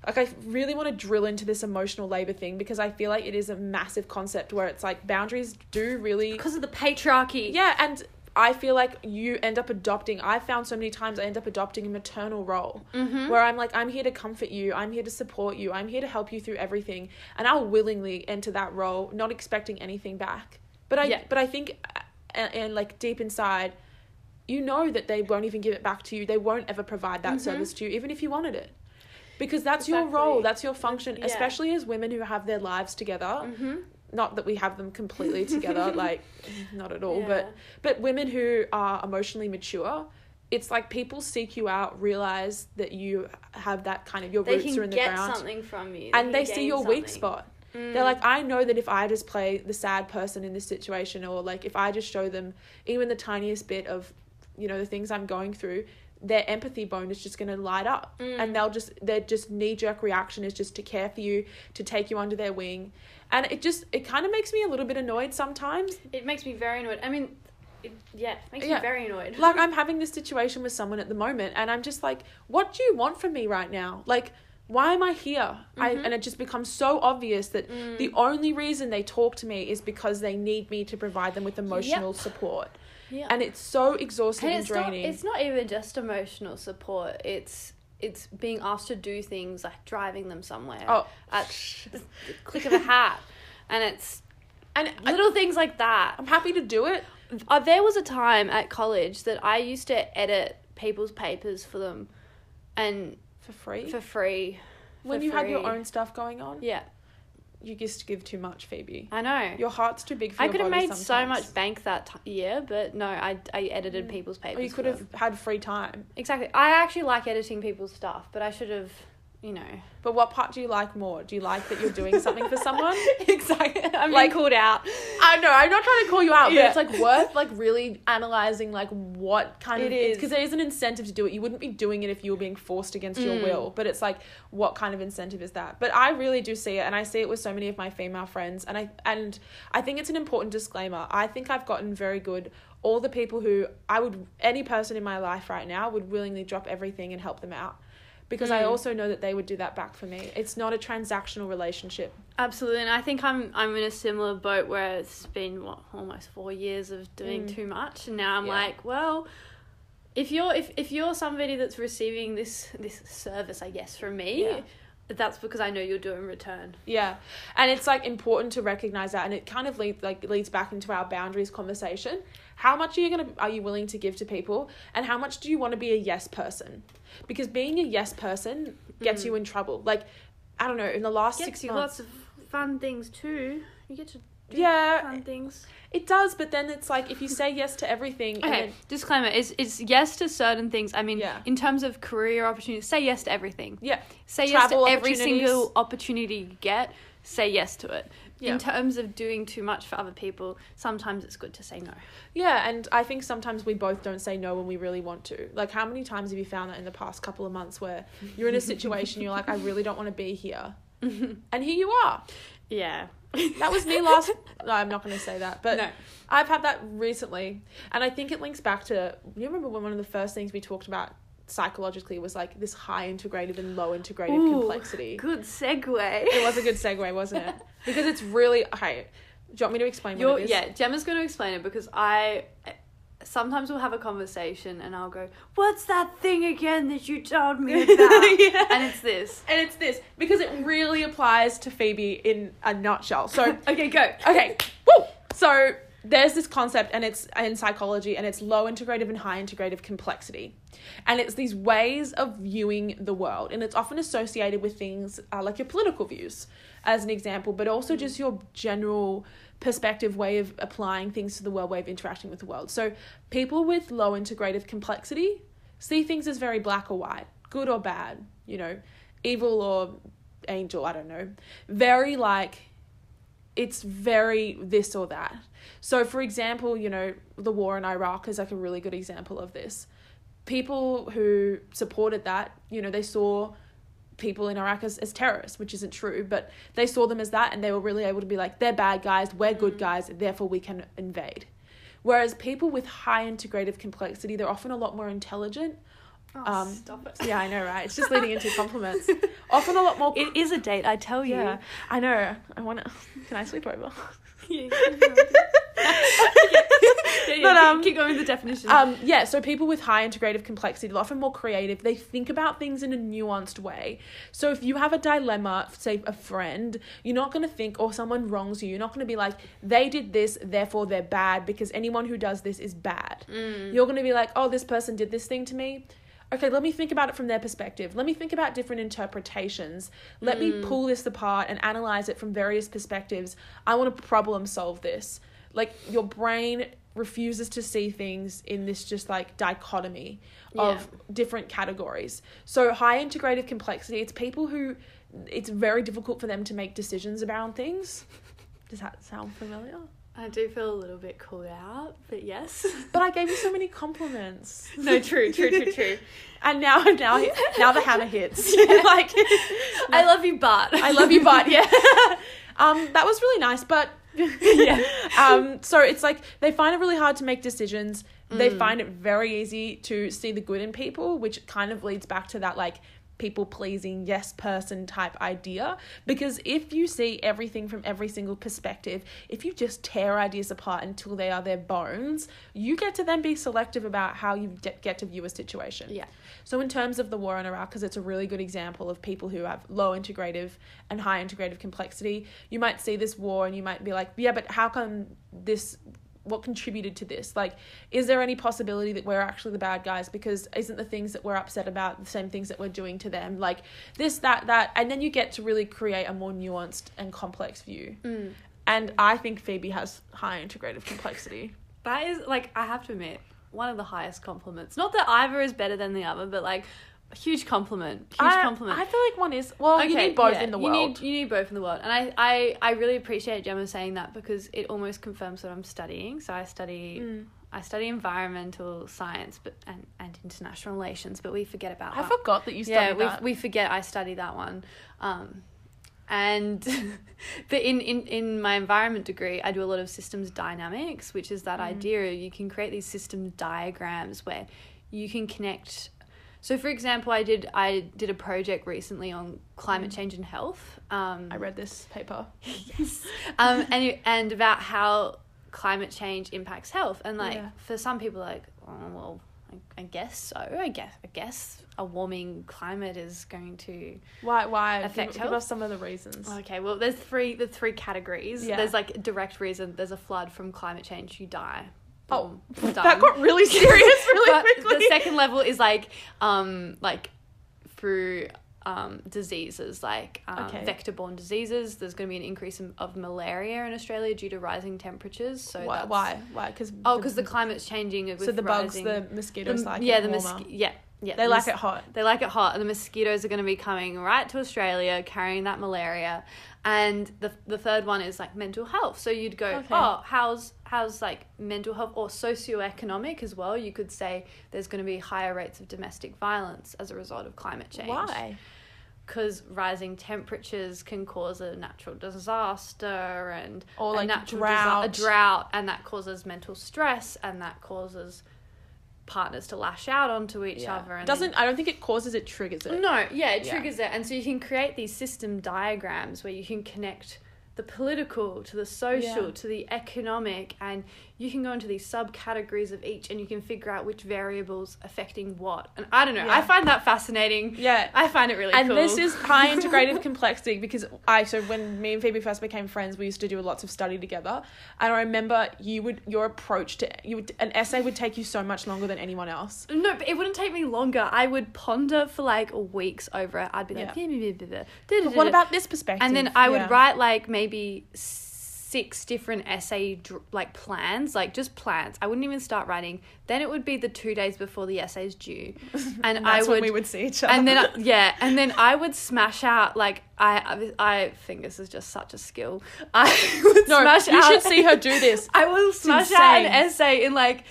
like, I really want to drill into this emotional labor thing because I feel like it is a massive concept where it's like boundaries do really because of the patriarchy Yeah, and I feel like you end up adopting. I found so many times I end up adopting a maternal role Mm-hmm. where I'm like, I'm here to comfort you, I'm here to support you, I'm here to help you through everything, and I'll willingly enter that role, not expecting anything back. But I Yeah. but I think uh, and, and like deep inside you know that they won't even give it back to you. They won't ever provide that mm-hmm. service to you even if you wanted it. Because that's your role, that's your function, Yeah. especially as women who have their lives together. Mm-hmm. Not that we have them completely together, like not at all, Yeah. but but women who are emotionally mature, it's like people seek you out, realize that you have that kind of your They roots are in the get ground something from you, and they see your weak spot. Mm. They're like, I know that if I just play the sad person in this situation, or like if I just show them even the tiniest bit of, you know, the things I'm going through, their empathy bone is just going to light up, Mm. and they'll just their just knee jerk reaction is just to care for you, to take you under their wing, and it just it kind of makes me a little bit annoyed sometimes. It makes me very annoyed. I mean, it, yeah, makes Yeah. me very annoyed. like I'm having this situation with someone at the moment and I'm just like what do you want from me right now like why am I here I Mm-hmm. and it just becomes so obvious that Mm. the only reason they talk to me is because they need me to provide them with emotional support yeah. and it's so exhausting And and, it's not, draining it's not even just emotional support. It's it's being asked to do things like driving them somewhere Oh. at the click of a hat, and it's and I, little things like that. I'm happy to do it Uh, there was a time at college that I used to edit people's papers for them, and for free for free. when for you had your own stuff going on Yeah, you just give too much Phoebe I know. your heart's too big for I could have made so much bank that t- year, but no, I, I edited mm. people's papers. or you could have had free time exactly. I actually like editing people's stuff, but I should have, you know, but what part do you like more do you like that you're doing something for someone exactly. I'm Like- called out. I know. I'm not trying to call you out, Yeah. but it's like worth like really analyzing like what kind of It is. because there is an incentive to do it. You wouldn't be doing it if you were being forced against your Mm. will. But it's like what kind of incentive is that? But I really do see it, and I see it with so many of my female friends, and I and I think it's an important disclaimer. I think I've gotten very good. All the people who I would any person in my life right now would willingly drop everything and help them out. Because I Mm. also know that they would do that back for me. It's not a transactional relationship. Absolutely, and I think I'm I'm in a similar boat where it's been what almost four years of doing Mm. too much, and now I'm Yeah. like, well, if you're if, if you're somebody that's receiving this this service, I guess from me, Yeah. That's because I know you'll do in return. Yeah, and it's like important to recognize that, and it kind of leads like leads back into our boundaries conversation. How much are you gonna are you willing to give to people, and how much do you want to be a yes person? Because being a yes person gets hmm. you in trouble. Like, I don't know. In the last Gets six you months, lots of fun things too. You get to Yeah. fun things. it does. But then it's like if you say yes to everything, and Okay, then, disclaimer: it's it's yes to certain things. I mean, Yeah. in terms of career opportunities, say yes to everything. yeah, Say Travel yes to every single opportunity you get. Say yes to it. Yeah. In terms of doing too much for other people, sometimes it's good to say no. yeah, and I think sometimes we both don't say no when we really want to. Like, how many times have you found that in the past couple of months where you're in a situation you're like, I really don't want to be here, and here you are. Yeah. That was me last. no, I'm not going to say that, but No. I've had that recently, and I think it links back to. You remember when one of the first things we talked about psychologically was like this high integrative and low integrative Ooh, complexity. Good segue. It was a good segue, wasn't it? Because it's really okay. Do you want me to explain You're, what it is? yeah, Gemma's going to explain it because I sometimes we'll have a conversation and I'll go, "What's that thing again that you told me about?" Yeah. And it's this. And it's this because it really applies to Phoebe in a nutshell. So Okay, go. okay, woo. So there's this concept, and it's in psychology, and it's low integrative and high integrative complexity, and it's these ways of viewing the world, and it's often associated with things uh, like your political views, as an example, but also just your general perspective way of applying things to the world, way of interacting with the world. So people with low integrative complexity see things as very black or white, good or bad, you know, evil or angel, I don't know. Very like it's very this or that. So, for example, you know, the war in Iraq is like a really good example of this. People who supported that, you know, they saw people in Iraq as, as terrorists, which isn't true, but they saw them as that and they were really able to be like, they're bad guys, we're good guys, therefore we can invade. Whereas people with high integrative complexity, they're often a lot more intelligent. Oh, Um, stop it. Yeah, I know, right? It's just leading into compliments. Often a lot more. It is a date, I tell you. yeah, I know. I want to. Can I sleep over? Yeah, yeah, But, keep- um, keep going with the definition. Um, yeah, so people with high integrative complexity, they're often more creative. They think about things in a nuanced way. So if you have a dilemma, say a friend, you're not going to think, or someone wrongs you, you're not going to be like, they did this, therefore they're bad, because anyone who does this is bad. You're going to be like, oh, this person did this thing to me. Okay, let me think about it from their perspective. Let me think about different interpretations. Let me mm. pull this apart and analyze it from various perspectives. I want to problem solve this. Like your brain refuses to see things in this just like dichotomy of different categories. So high integrative complexity, it's people who it's very difficult for them to make decisions around things. Does that sound familiar? I do feel a little bit called out, but yes. But I gave you so many compliments. no, true, true, true, true. And now now now the hammer hits. like I love you, but I love you, but yeah. um, that was really nice, but yeah. um, so it's like they find it really hard to make decisions. They Mm. find it very easy to see the good in people, which kind of leads back to that like people pleasing yes person type idea because if you see everything from every single perspective if you just tear ideas apart until they are their bones you get to then be selective about how you get to view a situation Yeah. so in terms of the war in Iraq, because it's a really good example of people who have low integrative and high integrative complexity, you might see this war and you might be like, yeah, but how come this? What contributed to this? Like, is there any possibility that we're actually the bad guys? Because isn't the things that we're upset about the same things that we're doing to them? Like this, that, that, and then you get to really create a more nuanced and complex view. Mm. And I think Phoebe has high integrative complexity. That is like I have to admit one of the highest compliments. Not that either is better than the other, but like huge compliment. Huge I, compliment. I feel like one is well, you need both yeah, in the you world. Need, you need both in the world, and I, I, I really appreciate Gemma saying that because it almost confirms what I'm studying. So I study, Mm. I study environmental science, but and, and international relations, but we forget about I that. forgot that you studied yeah, we we forget I study that one. Um, and but in, in in my environment degree i do a lot of systems dynamics which is that Mm. idea you can create these system diagrams where you can connect so for example i did i did a project recently on climate change and health um, Mm. I read this paper. yes um and and about how climate change impacts health and like Yeah. for some people like oh well I, I guess so i guess i guess a warming climate is going to Why? Why? Affect give, give health? us some of the reasons. Okay, well, there's three the three categories. Yeah. There's like direct reason. There's a flood from climate change. You die. Oh, Boom, that got really serious really But quickly. the second level is like um like through um diseases like um, Okay. vector-borne diseases. There's going to be an increase in, of malaria in Australia due to rising temperatures. So why? that's- Why? Why? Because Oh, because the climate's changing. So the bugs, rising, the mosquitoes, the- like yeah, the warmer. mosqui- yeah. Yeah, They the like it hot. they like it hot, and the mosquitoes are going to be coming right to Australia carrying that malaria. And the the third one is like mental health. So you'd go, Okay. oh, how's how's like mental health or socioeconomic as well? You could say there's going to be higher rates of domestic violence as a result of climate change. Why? Because rising temperatures can cause a natural disaster and Or, a like, natural drought. a drought, and that causes mental stress, and that causes partners to lash out onto each Yeah. other. And Doesn't then- I don't think it causes it triggers it. no, yeah, it Yeah. triggers it. And so you can create these system diagrams where you can connect the political to the social Yeah. to the economic and you can go into these subcategories of each and you can figure out which variables affecting what. And I don't know, Yeah. I find that fascinating. Yeah. I find it really and cool. this is high integrative complexity because I so when me and Phoebe first became friends, we used to do lots of study together. And I remember you would your approach to you would an essay would take you so much longer than anyone else. No, but it wouldn't take me longer. I would ponder for like weeks over it. I'd be like, Yeah. "Blah, blah, blah, blah, blah, But what about this perspective? and then I would Yeah. write like maybe six different essay like plans, like just plans. I wouldn't even start writing. Then it would be the two days before the essay's due, and, I would. when we would see each other. and then I- yeah, and then I would smash out like I I I think this is just such a skill. I would no, smash you out. You should see her do this. I will smash out an essay in like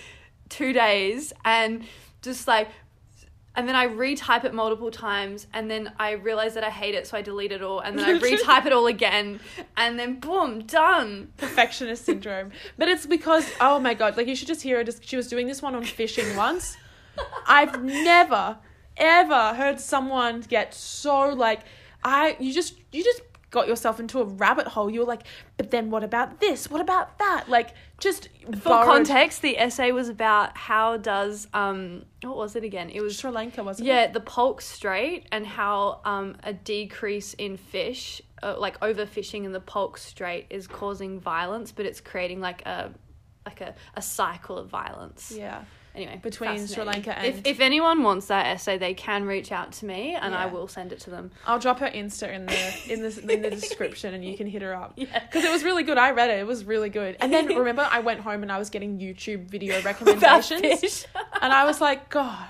two days and just like and then I retype it multiple times and then I realize that I hate it so I delete it all and then I retype it all again and then boom done. perfectionist syndrome. But it's because oh my god, like you should just hear her. Just she was doing this one on fishing once. I've never ever heard someone get so like I you just you just got yourself into a rabbit hole. You were like, but then what about this? What about that? Like, just For borrowed- context, the essay was about how does um what was it again? It was Sri Lanka wasn't yeah it? Yeah, the Palk Strait and how um a decrease in fish, uh, like overfishing in the Palk Strait, is causing violence, but it's creating like a like a, a cycle of violence. Yeah. Anyway, Between Sri. Lanka if and- if anyone wants that essay, they can reach out to me and I will send it to them. I'll drop her Insta in the in the in the description, and you can hit her up. Yeah. because it was really good. I read it; it was really good. And then remember, I went home and I was getting YouTube video About recommendations, fish. and I was like, God,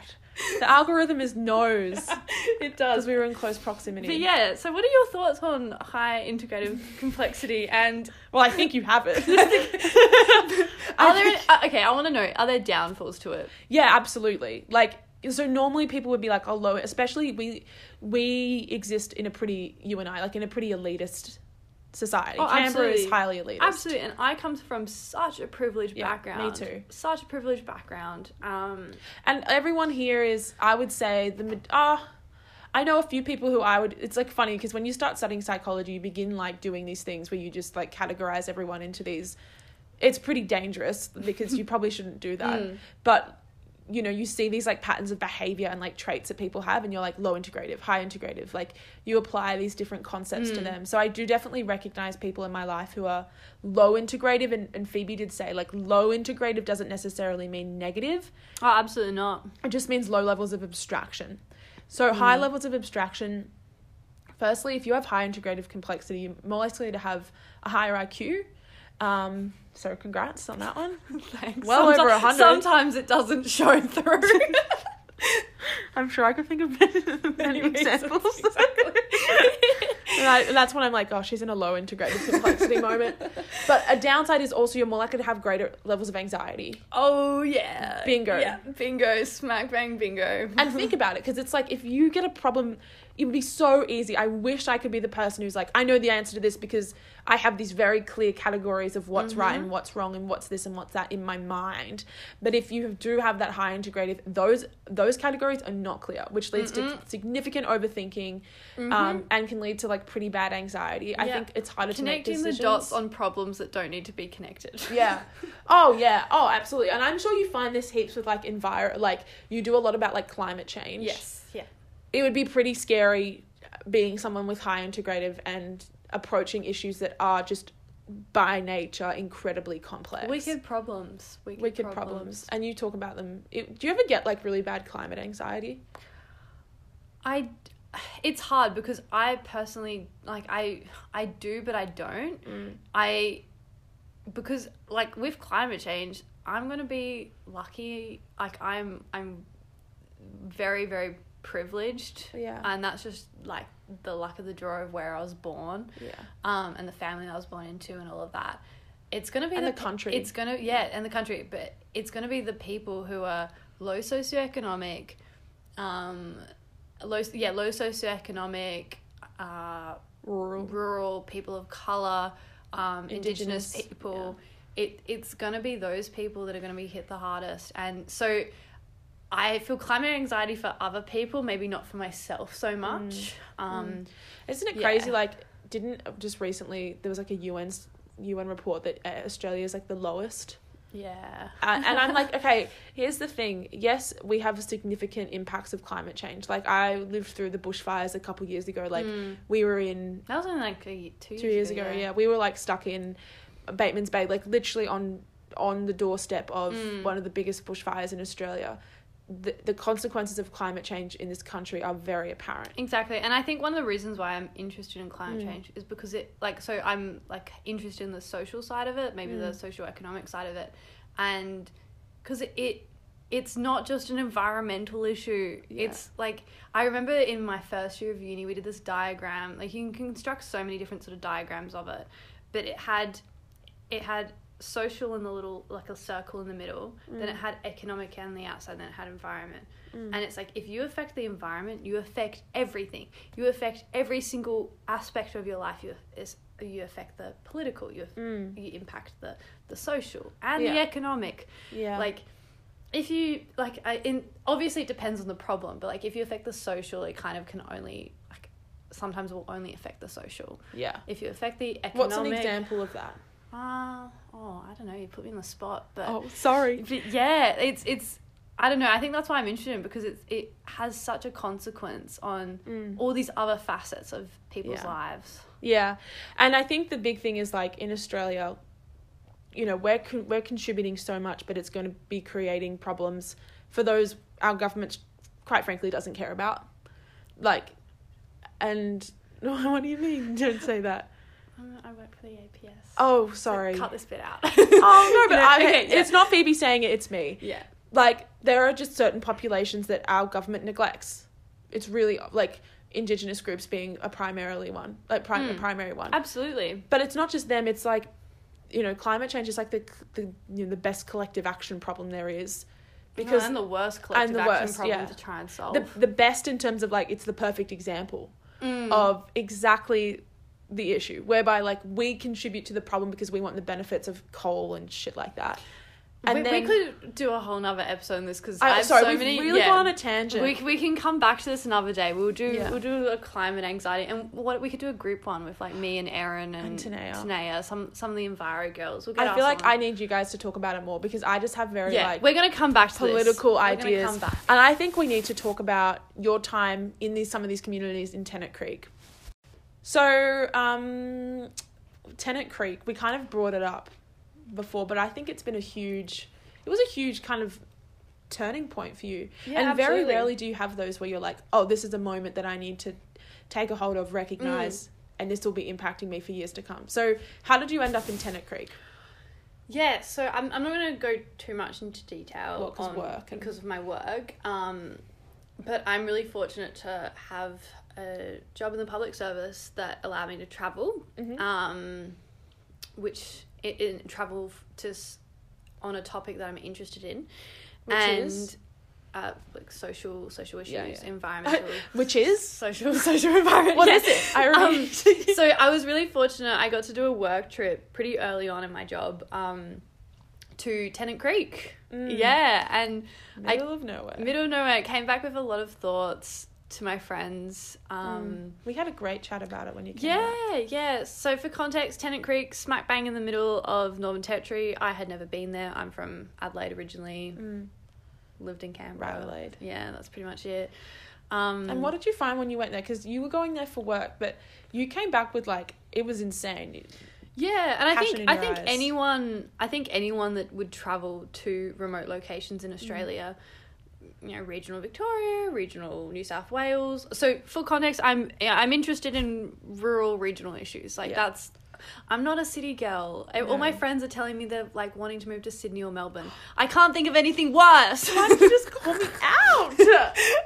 the algorithm is knows it because does. we were in close proximity. But yeah, so what are your thoughts on high integrative complexity and Well, I think you have it. are there any, uh, okay, I want to know are there downfalls to it? Yeah, absolutely. Like so normally people would be like, oh low especially we we exist in a pretty you and I, like in a pretty elitist society. Oh, Canberra is absolutely. highly elitist. Absolutely, and I come from such a privileged Yeah, me too. Such a privileged background. Um, And everyone here is I would say the ah I know a few people who I would it's like funny because when you start studying psychology you begin like doing these things where you just like categorize everyone into these it's pretty dangerous because you probably shouldn't do that. Mm. But you know, you see these like patterns of behavior and like traits that people have, and you're like low integrative, high integrative. Like you apply these different concepts Mm. to them. So I do definitely recognize people in my life who are low integrative, and, and Phoebe did say like low integrative doesn't necessarily mean negative oh, absolutely not. it just means low levels of abstraction. So high Mm. levels of abstraction. Firstly, if you have high integrative complexity, you're more likely to have a higher IQ. Um, so congrats on that one. Thanks. Well over Someti- 100. Sometimes it doesn't show through. I'm sure I could think of many, many examples. Exactly. And I, and that's when I'm like, oh, she's in a low integrated complexity moment. But a downside is also you're more likely to have greater levels of anxiety. oh yeah. Bingo. Yeah. Bingo. Smack bang bingo. and think about it because it's like if you get a problem it would be so easy i wish i could be the person who's like i know the answer to this because i have these very clear categories of what's right and what's wrong and what's this and what's that in my mind but if you do have that high integrative those those categories are not clear which leads to significant overthinking um, and can lead to like pretty bad anxiety i Yeah. think it's harder to make Connecting the dots on problems that don't need to be connected. yeah. Oh yeah. Oh, absolutely. And I'm sure you find this heaps with like envir like you do a lot about like climate change. Yes. It would be pretty scary being someone with high integrative and approaching issues that are just by nature incredibly complex. Wicked problems. Wicked, wicked problems. And you talk about them. It, do you ever get like really bad climate anxiety? I it's hard because I personally like I I do but I don't. Mm. I because like with climate change, I'm going to be lucky like I'm I'm very very privileged. Yeah. And that's just like the luck of the draw of where I was born. Yeah. Um and the family I was born into and all of that. It's to be And the, the country. It's to yeah, and the country, but it's to be the people who are low socioeconomic um low yeah low socioeconomic uh Rural. rural people of color um indigenous, Indigenous, people it it's to be those people that are to be hit the hardest and so i feel climate anxiety for other people maybe not for myself so much um Isn't it Yeah. crazy? Like, didn't just recently there was like a UN UN report that uh, Australia is like the lowest yeah Uh, and I'm like, okay, here's the thing. Yes, we have significant impacts of climate change. Like I lived through the bushfires a couple years ago. Like we were in that was only like a, two, two years ago. Yeah. we were like stuck in Bateman's Bay, like literally on on the doorstep of one of the biggest bushfires in Australia. The the consequences of climate change in this country are very apparent. Exactly. And I think one of the reasons why I'm interested in Mm. climate change is because it like so I'm like interested in the social side of it, maybe Mm. the social economic side of it. And cuz it, it it's not just an environmental issue. Yeah. It's like I remember in my first year of uni we did this diagram. Like you can construct so many different sort of diagrams of it, but it had it had social in the little like a circle in the middle then Mm. it had economic on the outside then it had environment and it's like if you affect the environment you affect everything you affect every single aspect of your life you is you affect the political you you impact the the social and the Mm. Economic Yeah. like if you like I, in obviously it depends on the problem but like if you affect the social it kind of can only like sometimes will only affect the social. Yeah. If you affect the economic, What's an example of that? Uh, oh, I don't know. You put me on the spot, but Oh, sorry. but yeah, it's it's. I don't know. I think that's why I'm interested in because it it has such a consequence on Mm. all these other facets of people's Yeah. lives. Yeah, and I think the big thing is like in Australia, you know, we're con- we're contributing so much, but it's going to be creating problems for those our government, quite frankly, doesn't care about. Like, and what do you mean? Don't say that. Um, I work for the APS. Oh, So sorry. cut this bit out. Oh no, but No, I, okay, yeah. it's not Phoebe saying it. It's me. yeah. Like there are just certain populations that our government neglects. It's really like indigenous groups being a primarily one, like prim- a Mm. primary one. Absolutely. but it's not just them it's like you know climate change is like the the you know the best collective action problem there is Because because and the worst collective the action worst, problem yeah. to try and solve. the the best in terms of like it's the perfect example Mm. of exactly the issue whereby like we contribute to the problem because we want the benefits of coal and shit like that and we, then we could do a whole nother episode on this because I'm sorry so we've many. really yeah. gone on a tangent We, we can come back to this another day. We'll do Yeah. we'll do a climate anxiety and what we could do a group one with like me and Erin and, And Tanea. Tanea, some some of the Enviro girls. We'll get I feel like on. I need you guys to talk about it more because I just have very yeah, like we're gonna come back to this. political We're ideas. And I think we need to talk about your time in these some of these communities in Tennant Creek. So, um, Tennant Creek, we kind of brought it up before, but I think it's been a huge, it was a huge kind of turning point for you. Yeah, and very rarely do you have those where you're like, oh, this is a moment that I need to take a hold of, recognize, Mm. and this will be impacting me for years to come. So, how did you end up in Tennant Creek? Yeah, so I'm, I'm not going to go too much into detail Well, on- work and- because of my work. Um, but I'm really fortunate to have a job in the public service that allowed me to travel, Mhm. um, which it, it travel to on a topic that I'm interested in, Which and is? uh, like social social issues, Yeah, yeah. environmental, Which is? social social environment. What yeah. is it? I Um, so I was really fortunate. I got to do a work trip pretty early on in my job um, to Tennant Creek. Mm. Yeah, and Middle of nowhere. middle of nowhere. Came back with a lot of thoughts to my friends. Um, we had a great chat about it when you came back. yeah, yeah. So for context, Tennant Creek, smack bang in the middle of Northern Territory. I had never been there. I'm from Adelaide originally. Mm. Lived in Canberra. Adelaide. Yeah, that's pretty much it. Um, And what did you find when you went there? Because you were going there for work, but you came back with like it was insane. Yeah, and I think I think eyes. anyone I think anyone that would travel to remote locations Mm. in Australia, you know, regional Victoria, regional New South Wales. So for context, I'm yeah, I'm interested in rural regional issues. Like Yeah. that's I'm not a city girl. I- All my friends are telling me they're like wanting to move to Sydney or Melbourne. I can't think of anything worse. Why did you just call me out?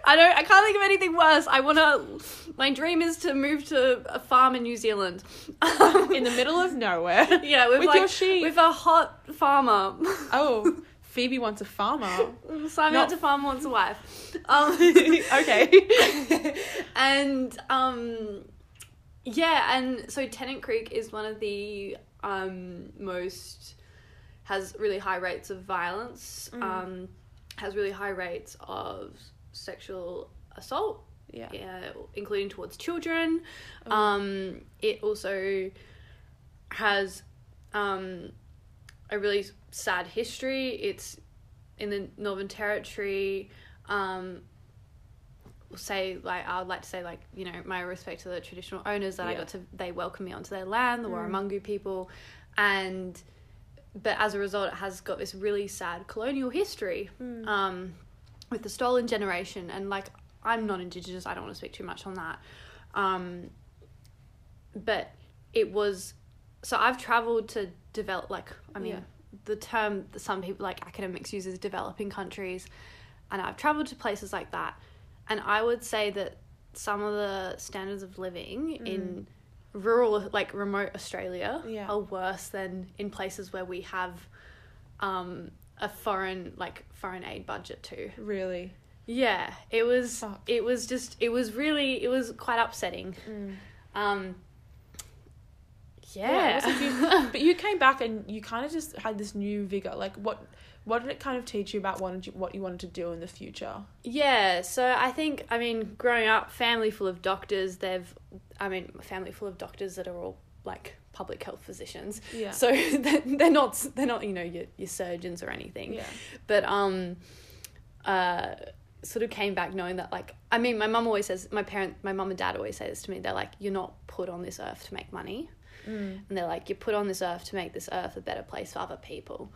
I don't. I can't think of anything worse. I want to. My dream is to move to a farm in New Zealand. in the middle of nowhere. Yeah, with, With like, your sheep. with a hot farmer. Oh, Phoebe wants a farmer. Me Not- up to farm wants a wife. Um, okay. and um, yeah, and so Tennant Creek is one of the um most has really high rates of violence. Um, has really high rates of sexual assault Yeah. yeah, including towards children. Um, it also has um, a really sad history. It's in the Northern Territory. Um, say like I would like to say like you know my respect to the traditional owners that I got to they welcomed me onto their land, the Warramungu people, and but as a result, it has got this really sad colonial history um, with the stolen generation. And like, I'm not Indigenous, I don't want to speak too much on that. Um, but it was so I've traveled to develop, like, I mean, Yeah. The term that some people like academics use is developing countries, and I've traveled to places like that. And I would say that some of the standards of living in rural, like remote Australia, Yeah. are worse than in places where we have um, a foreign, like foreign aid budget too. Really. Yeah, it was. Fuck. It was just. It was really. It was quite upsetting. Mm. Um. Yeah. wasn't but you came back and you kind of just had this new vigor. Like what what did it kind of teach you about what you, what you wanted to do in the future? Yeah, so I think I mean growing up, family full of doctors. They've, I mean, family full of doctors that are all like public health physicians. Yeah. So they're, they're not they're not you know your your surgeons or anything. Yeah. But um, uh, sort of came back knowing that like I mean my mum always says my parent my mum and dad always say this to me. They're like you're not put on this earth to make money, Mm. and they're like you're put on this earth to make this earth a better place for other people.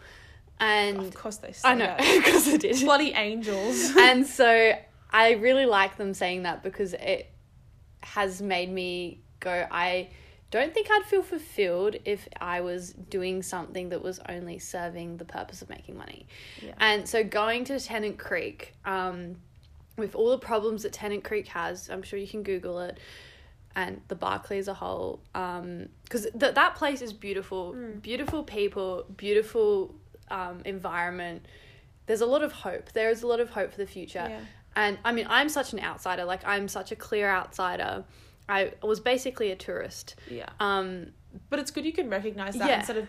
And Of course they I know because I did Bloody angels. and so I really like them saying that because it has made me go, I don't think I'd feel fulfilled if I was doing something that was only serving the purpose of making money. Yeah. And so going to Tennant Creek, um, with all the problems that Tennant Creek has, I'm sure you can Google it, and the Barkly as a whole, because th- that place is beautiful, beautiful people, beautiful um, environment. There's a lot of hope. There is a lot of hope for the future. Yeah. And I mean, I'm such an outsider. Like, I'm such a clear outsider. I was basically a tourist. yeah. Um, But it's good you can recognize that Yeah. instead of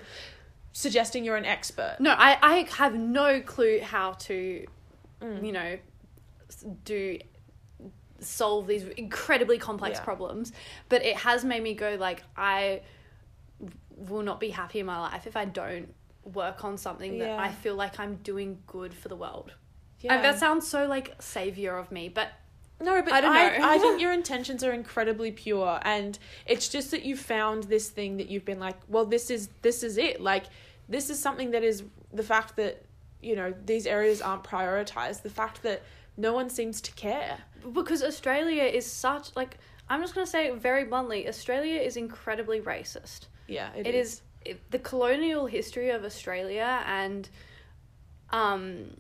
suggesting you're an expert. no, I, I have no clue how to, Mm. you know, do solve these incredibly complex Yeah. problems. But it has made me go like I will not be happy in my life if I don't work on something that I feel like I'm doing good for the world. Yeah. And that sounds so like savior of me, but No, but I I, don't know. I, think your intentions are incredibly pure, and it's just that you found this thing that you've been like, well, this is this is it. Like, this is something that is the fact that you know these areas aren't prioritized. The fact that no one seems to care. because Australia is such like I'm just gonna say it very bluntly, Australia is incredibly racist. Yeah, it is, it, the colonial history of Australia and um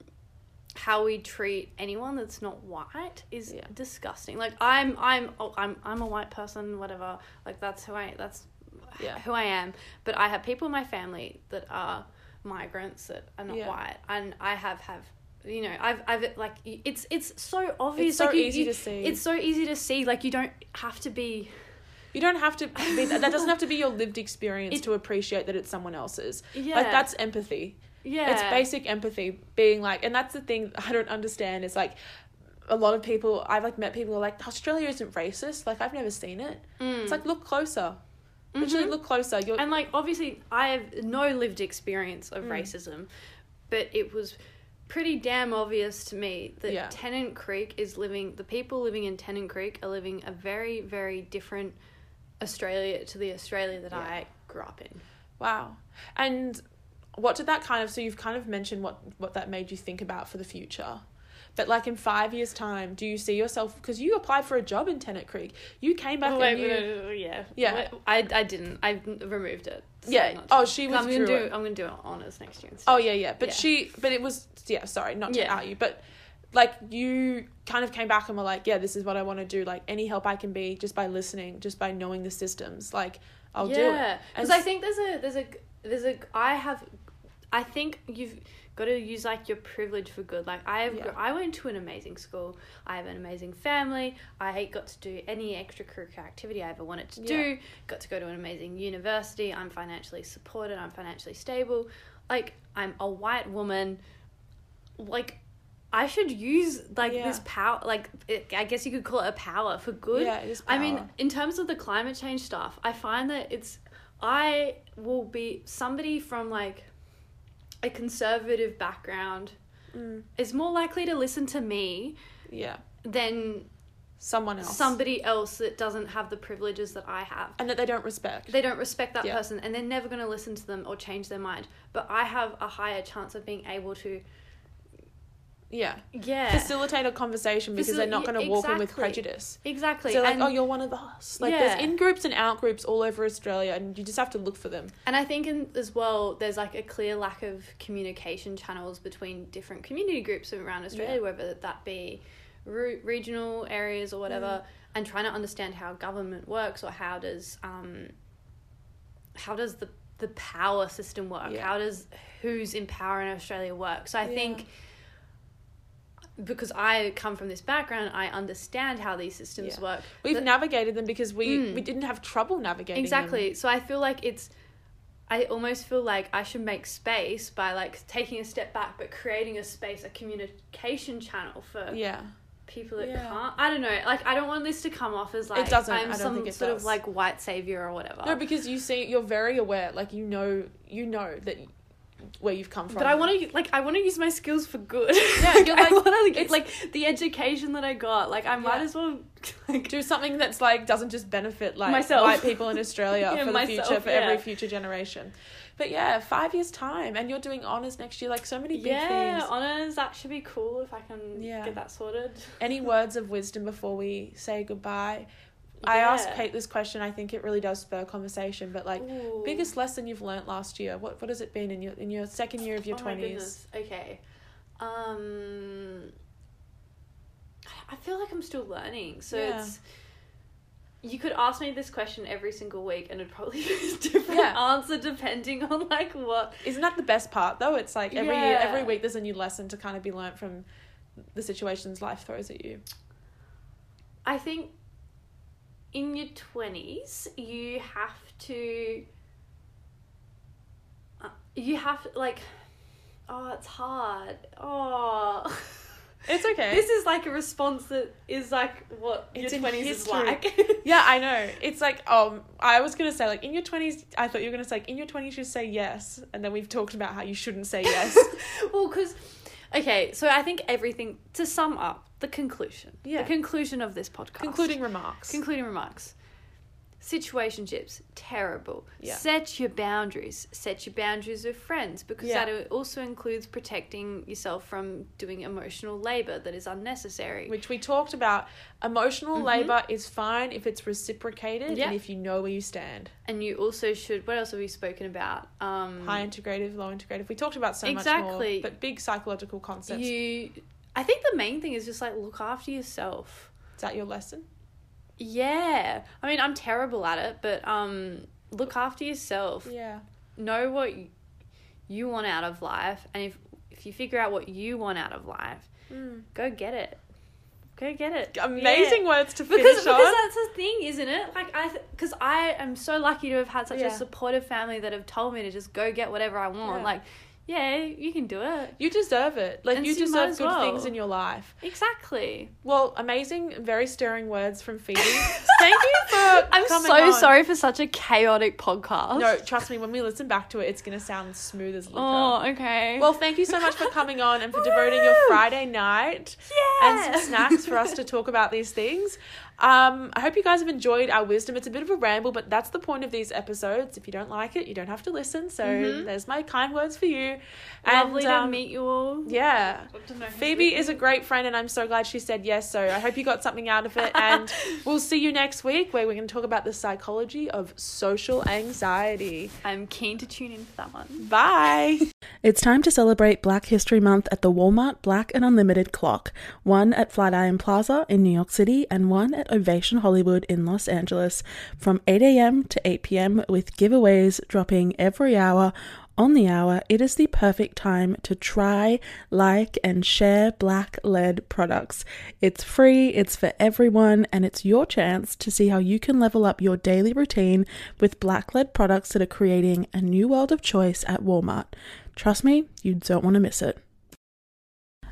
how we treat anyone that's not white is Yeah. disgusting. Like I'm I'm oh, I'm I'm a white person, whatever. Like that's who I that's Yeah. who I am. But I have people in my family that are migrants that are not Yeah. white, and I have have you know I've I've like it's it's so obvious. It's so like you- easy you- to see. It's so easy to see. Like you don't have to be. You don't have to. Be, that doesn't have to be your lived experience It- to appreciate that it's someone else's. Yeah. Like that's empathy. Yeah, It's basic empathy, being like, and that's the thing I don't understand. Is like, a lot of people I've like met people who are like Australia isn't racist. Like I've never seen it. It's like look closer. Literally look closer. You're Mm. And like obviously I have no lived experience Mm. of racism, but it was pretty damn obvious to me that Yeah. Tennant Creek is living the people living in Tennant Creek are living a very very different Australia to the Australia that Yeah. I grew up in. wow. And what did that kind of? So you've kind of mentioned what what that made you think about for the future. But like in five years' time, do you see yourself? Because you applied for a job in Tennant Creek. You came back Oh, and you. wait, wait, yeah. Yeah. I, I didn't. I removed it. Yeah. not Oh, she was. I'm gonna do. it. I'm gonna do honors next year. Instead. Oh yeah, yeah. But Yeah. she, but it was yeah. Sorry, not to Yeah. out you, but like you kind of came back and were like, yeah, this is what I want to do. Like any help I can be, just by listening, just by knowing the systems, like I'll do it. Yeah, because I think there's a there's a there's a I have, I think you've got to use like your privilege for good. Like I have, Yeah. I went to an amazing school. I have an amazing family. I got to do any extracurricular activity I ever wanted to do. Got to go to an amazing university. I'm financially supported. I'm financially stable. Like I'm a white woman. Like. I should use like Yeah. this power, like it, I guess you could call it a power for good. Yeah, it is I mean, in terms of the climate change stuff, I find that it's I will be somebody from like a conservative background Mm. is more likely to listen to me yeah, than someone else, somebody else that doesn't have the privileges that I have. and that they don't respect. They don't respect that Yeah. person and they're never going to listen to them or change their mind. But I have a higher chance of being able to yeah, yeah. facilitate a conversation because they're not going to walk in with prejudice. exactly. So like, and, oh, you're one of us. Like Yeah. there's in groups and out groups all over Australia, and you just have to look for them. And I think in, as well, there's like a clear lack of communication channels between different community groups around Australia, Yeah. whether that be re- regional areas or whatever, and trying to understand how government works or how does um, how does the the power system work? Yeah. How does who's in power in Australia work? So I think because I come from this background, I understand how these systems Yeah. work. We've But- navigated them because we Mm. we didn't have trouble navigating them. exactly. So I feel like it's. I almost feel like I should make space by like taking a step back, but creating a space, a communication channel for Yeah. people that Yeah. can't. I don't know. Like I don't want this to come off as like doesn't. I I'm don't some it sort does. of like white savior or whatever. No, because you see, you're very aware. Like you know, you know that where you've come from. But I want to like I want to use my skills for good. Yeah, like, you're I want to it's- like the education that I got. Like I might Yeah. as well like do something that's like doesn't just benefit like Myself. white people in Australia Yeah, for the myself, future for every future generation. But yeah, five years time, and you're doing honors next year. Like so many big things. yeah, things. honors. That should be cool if I can Yeah. get that sorted. Any words of wisdom before we say goodbye? I asked Yeah. Kate this question. I think it really does spur conversation. But like, Ooh. biggest lesson you've learnt last year? What what has it been in your in your second year of your Oh twenties? goodness. Okay. Um I feel like I'm still learning. So Yeah. it's you could ask me this question every single week and it'd probably be a different Yeah. answer depending on like what Isn't that the best part though? It's like every year, every week, there's a new lesson to kind of be learnt from the situations life throws at you. I think in your 20s, you have to. Uh, you have to, like. Oh, it's hard. Oh. It's okay. This is like a response that is like what It's your in 20s is like. Yeah, I know. It's like um, I was gonna say like in your twenties. I thought you were gonna say like in your twenties you say yes, and then we've talked about how you shouldn't say yes. well, because. Okay, so I think everything. To sum up, the conclusion. Yeah. The conclusion of this podcast. Concluding remarks. Concluding remarks. Situationships, terrible. Yeah. Set your boundaries. Set your boundaries with friends because Yeah. that also includes protecting yourself from doing emotional labor that is unnecessary. which we talked about. Emotional Mhm. labor is fine if it's reciprocated Yeah. and if you know where you stand. and you also should. What else have we spoken about? Um, High integrative, low integrative. We talked about so much Exactly. more, but big psychological concepts. you. I think the main thing is just like look after yourself. Is that your lesson? Yeah, I mean I'm terrible at it, but um, look after yourself. Yeah. know what you want out of life and if if you figure out what you want out of life Mm. go get it go get it Amazing Yeah. words to finish because, on. because that's the thing isn't it like i because i am so lucky to have had such Yeah. a supportive family that have told me to just go get whatever i want Yeah. like yeah you can do it you deserve it. Like And you so you might deserve as good well. things in your life. exactly Well, amazing, very stirring words from Phoebe. Thank you for i'm coming so on. sorry for such a chaotic podcast No, trust me, when we listen back to it, it's going to sound smooth as liquor. oh okay Well, thank you so much for coming on and for devoting your Friday night and some snacks for us to talk about these things. Um, I hope you guys have enjoyed our wisdom. It's a bit of a ramble, but that's the point of these episodes. If you don't like it, you don't have to listen. So there's my kind words for you. Mm-hmm. lovely to um, meet you all Yeah. Got to know who's Phoebe is a great friend, and I'm so glad she said yes. So I hope you got something out of it. And we'll see you next week where we're going to talk about the psychology of social anxiety. i'm keen to tune in for that one Bye. It's time to celebrate Black History Month at the Walmart Black and Unlimited Clock, one at Flatiron Plaza in New York City and one at Ovation Hollywood in Los Angeles, from 8 a.m. to 8 p.m. with giveaways dropping every hour. On the hour, it is the perfect time to try, like, and share black led products. It's free, it's for everyone, and it's your chance to see how you can level up your daily routine with black led products that are creating a new world of choice at Walmart. Trust me, you don't want to miss it.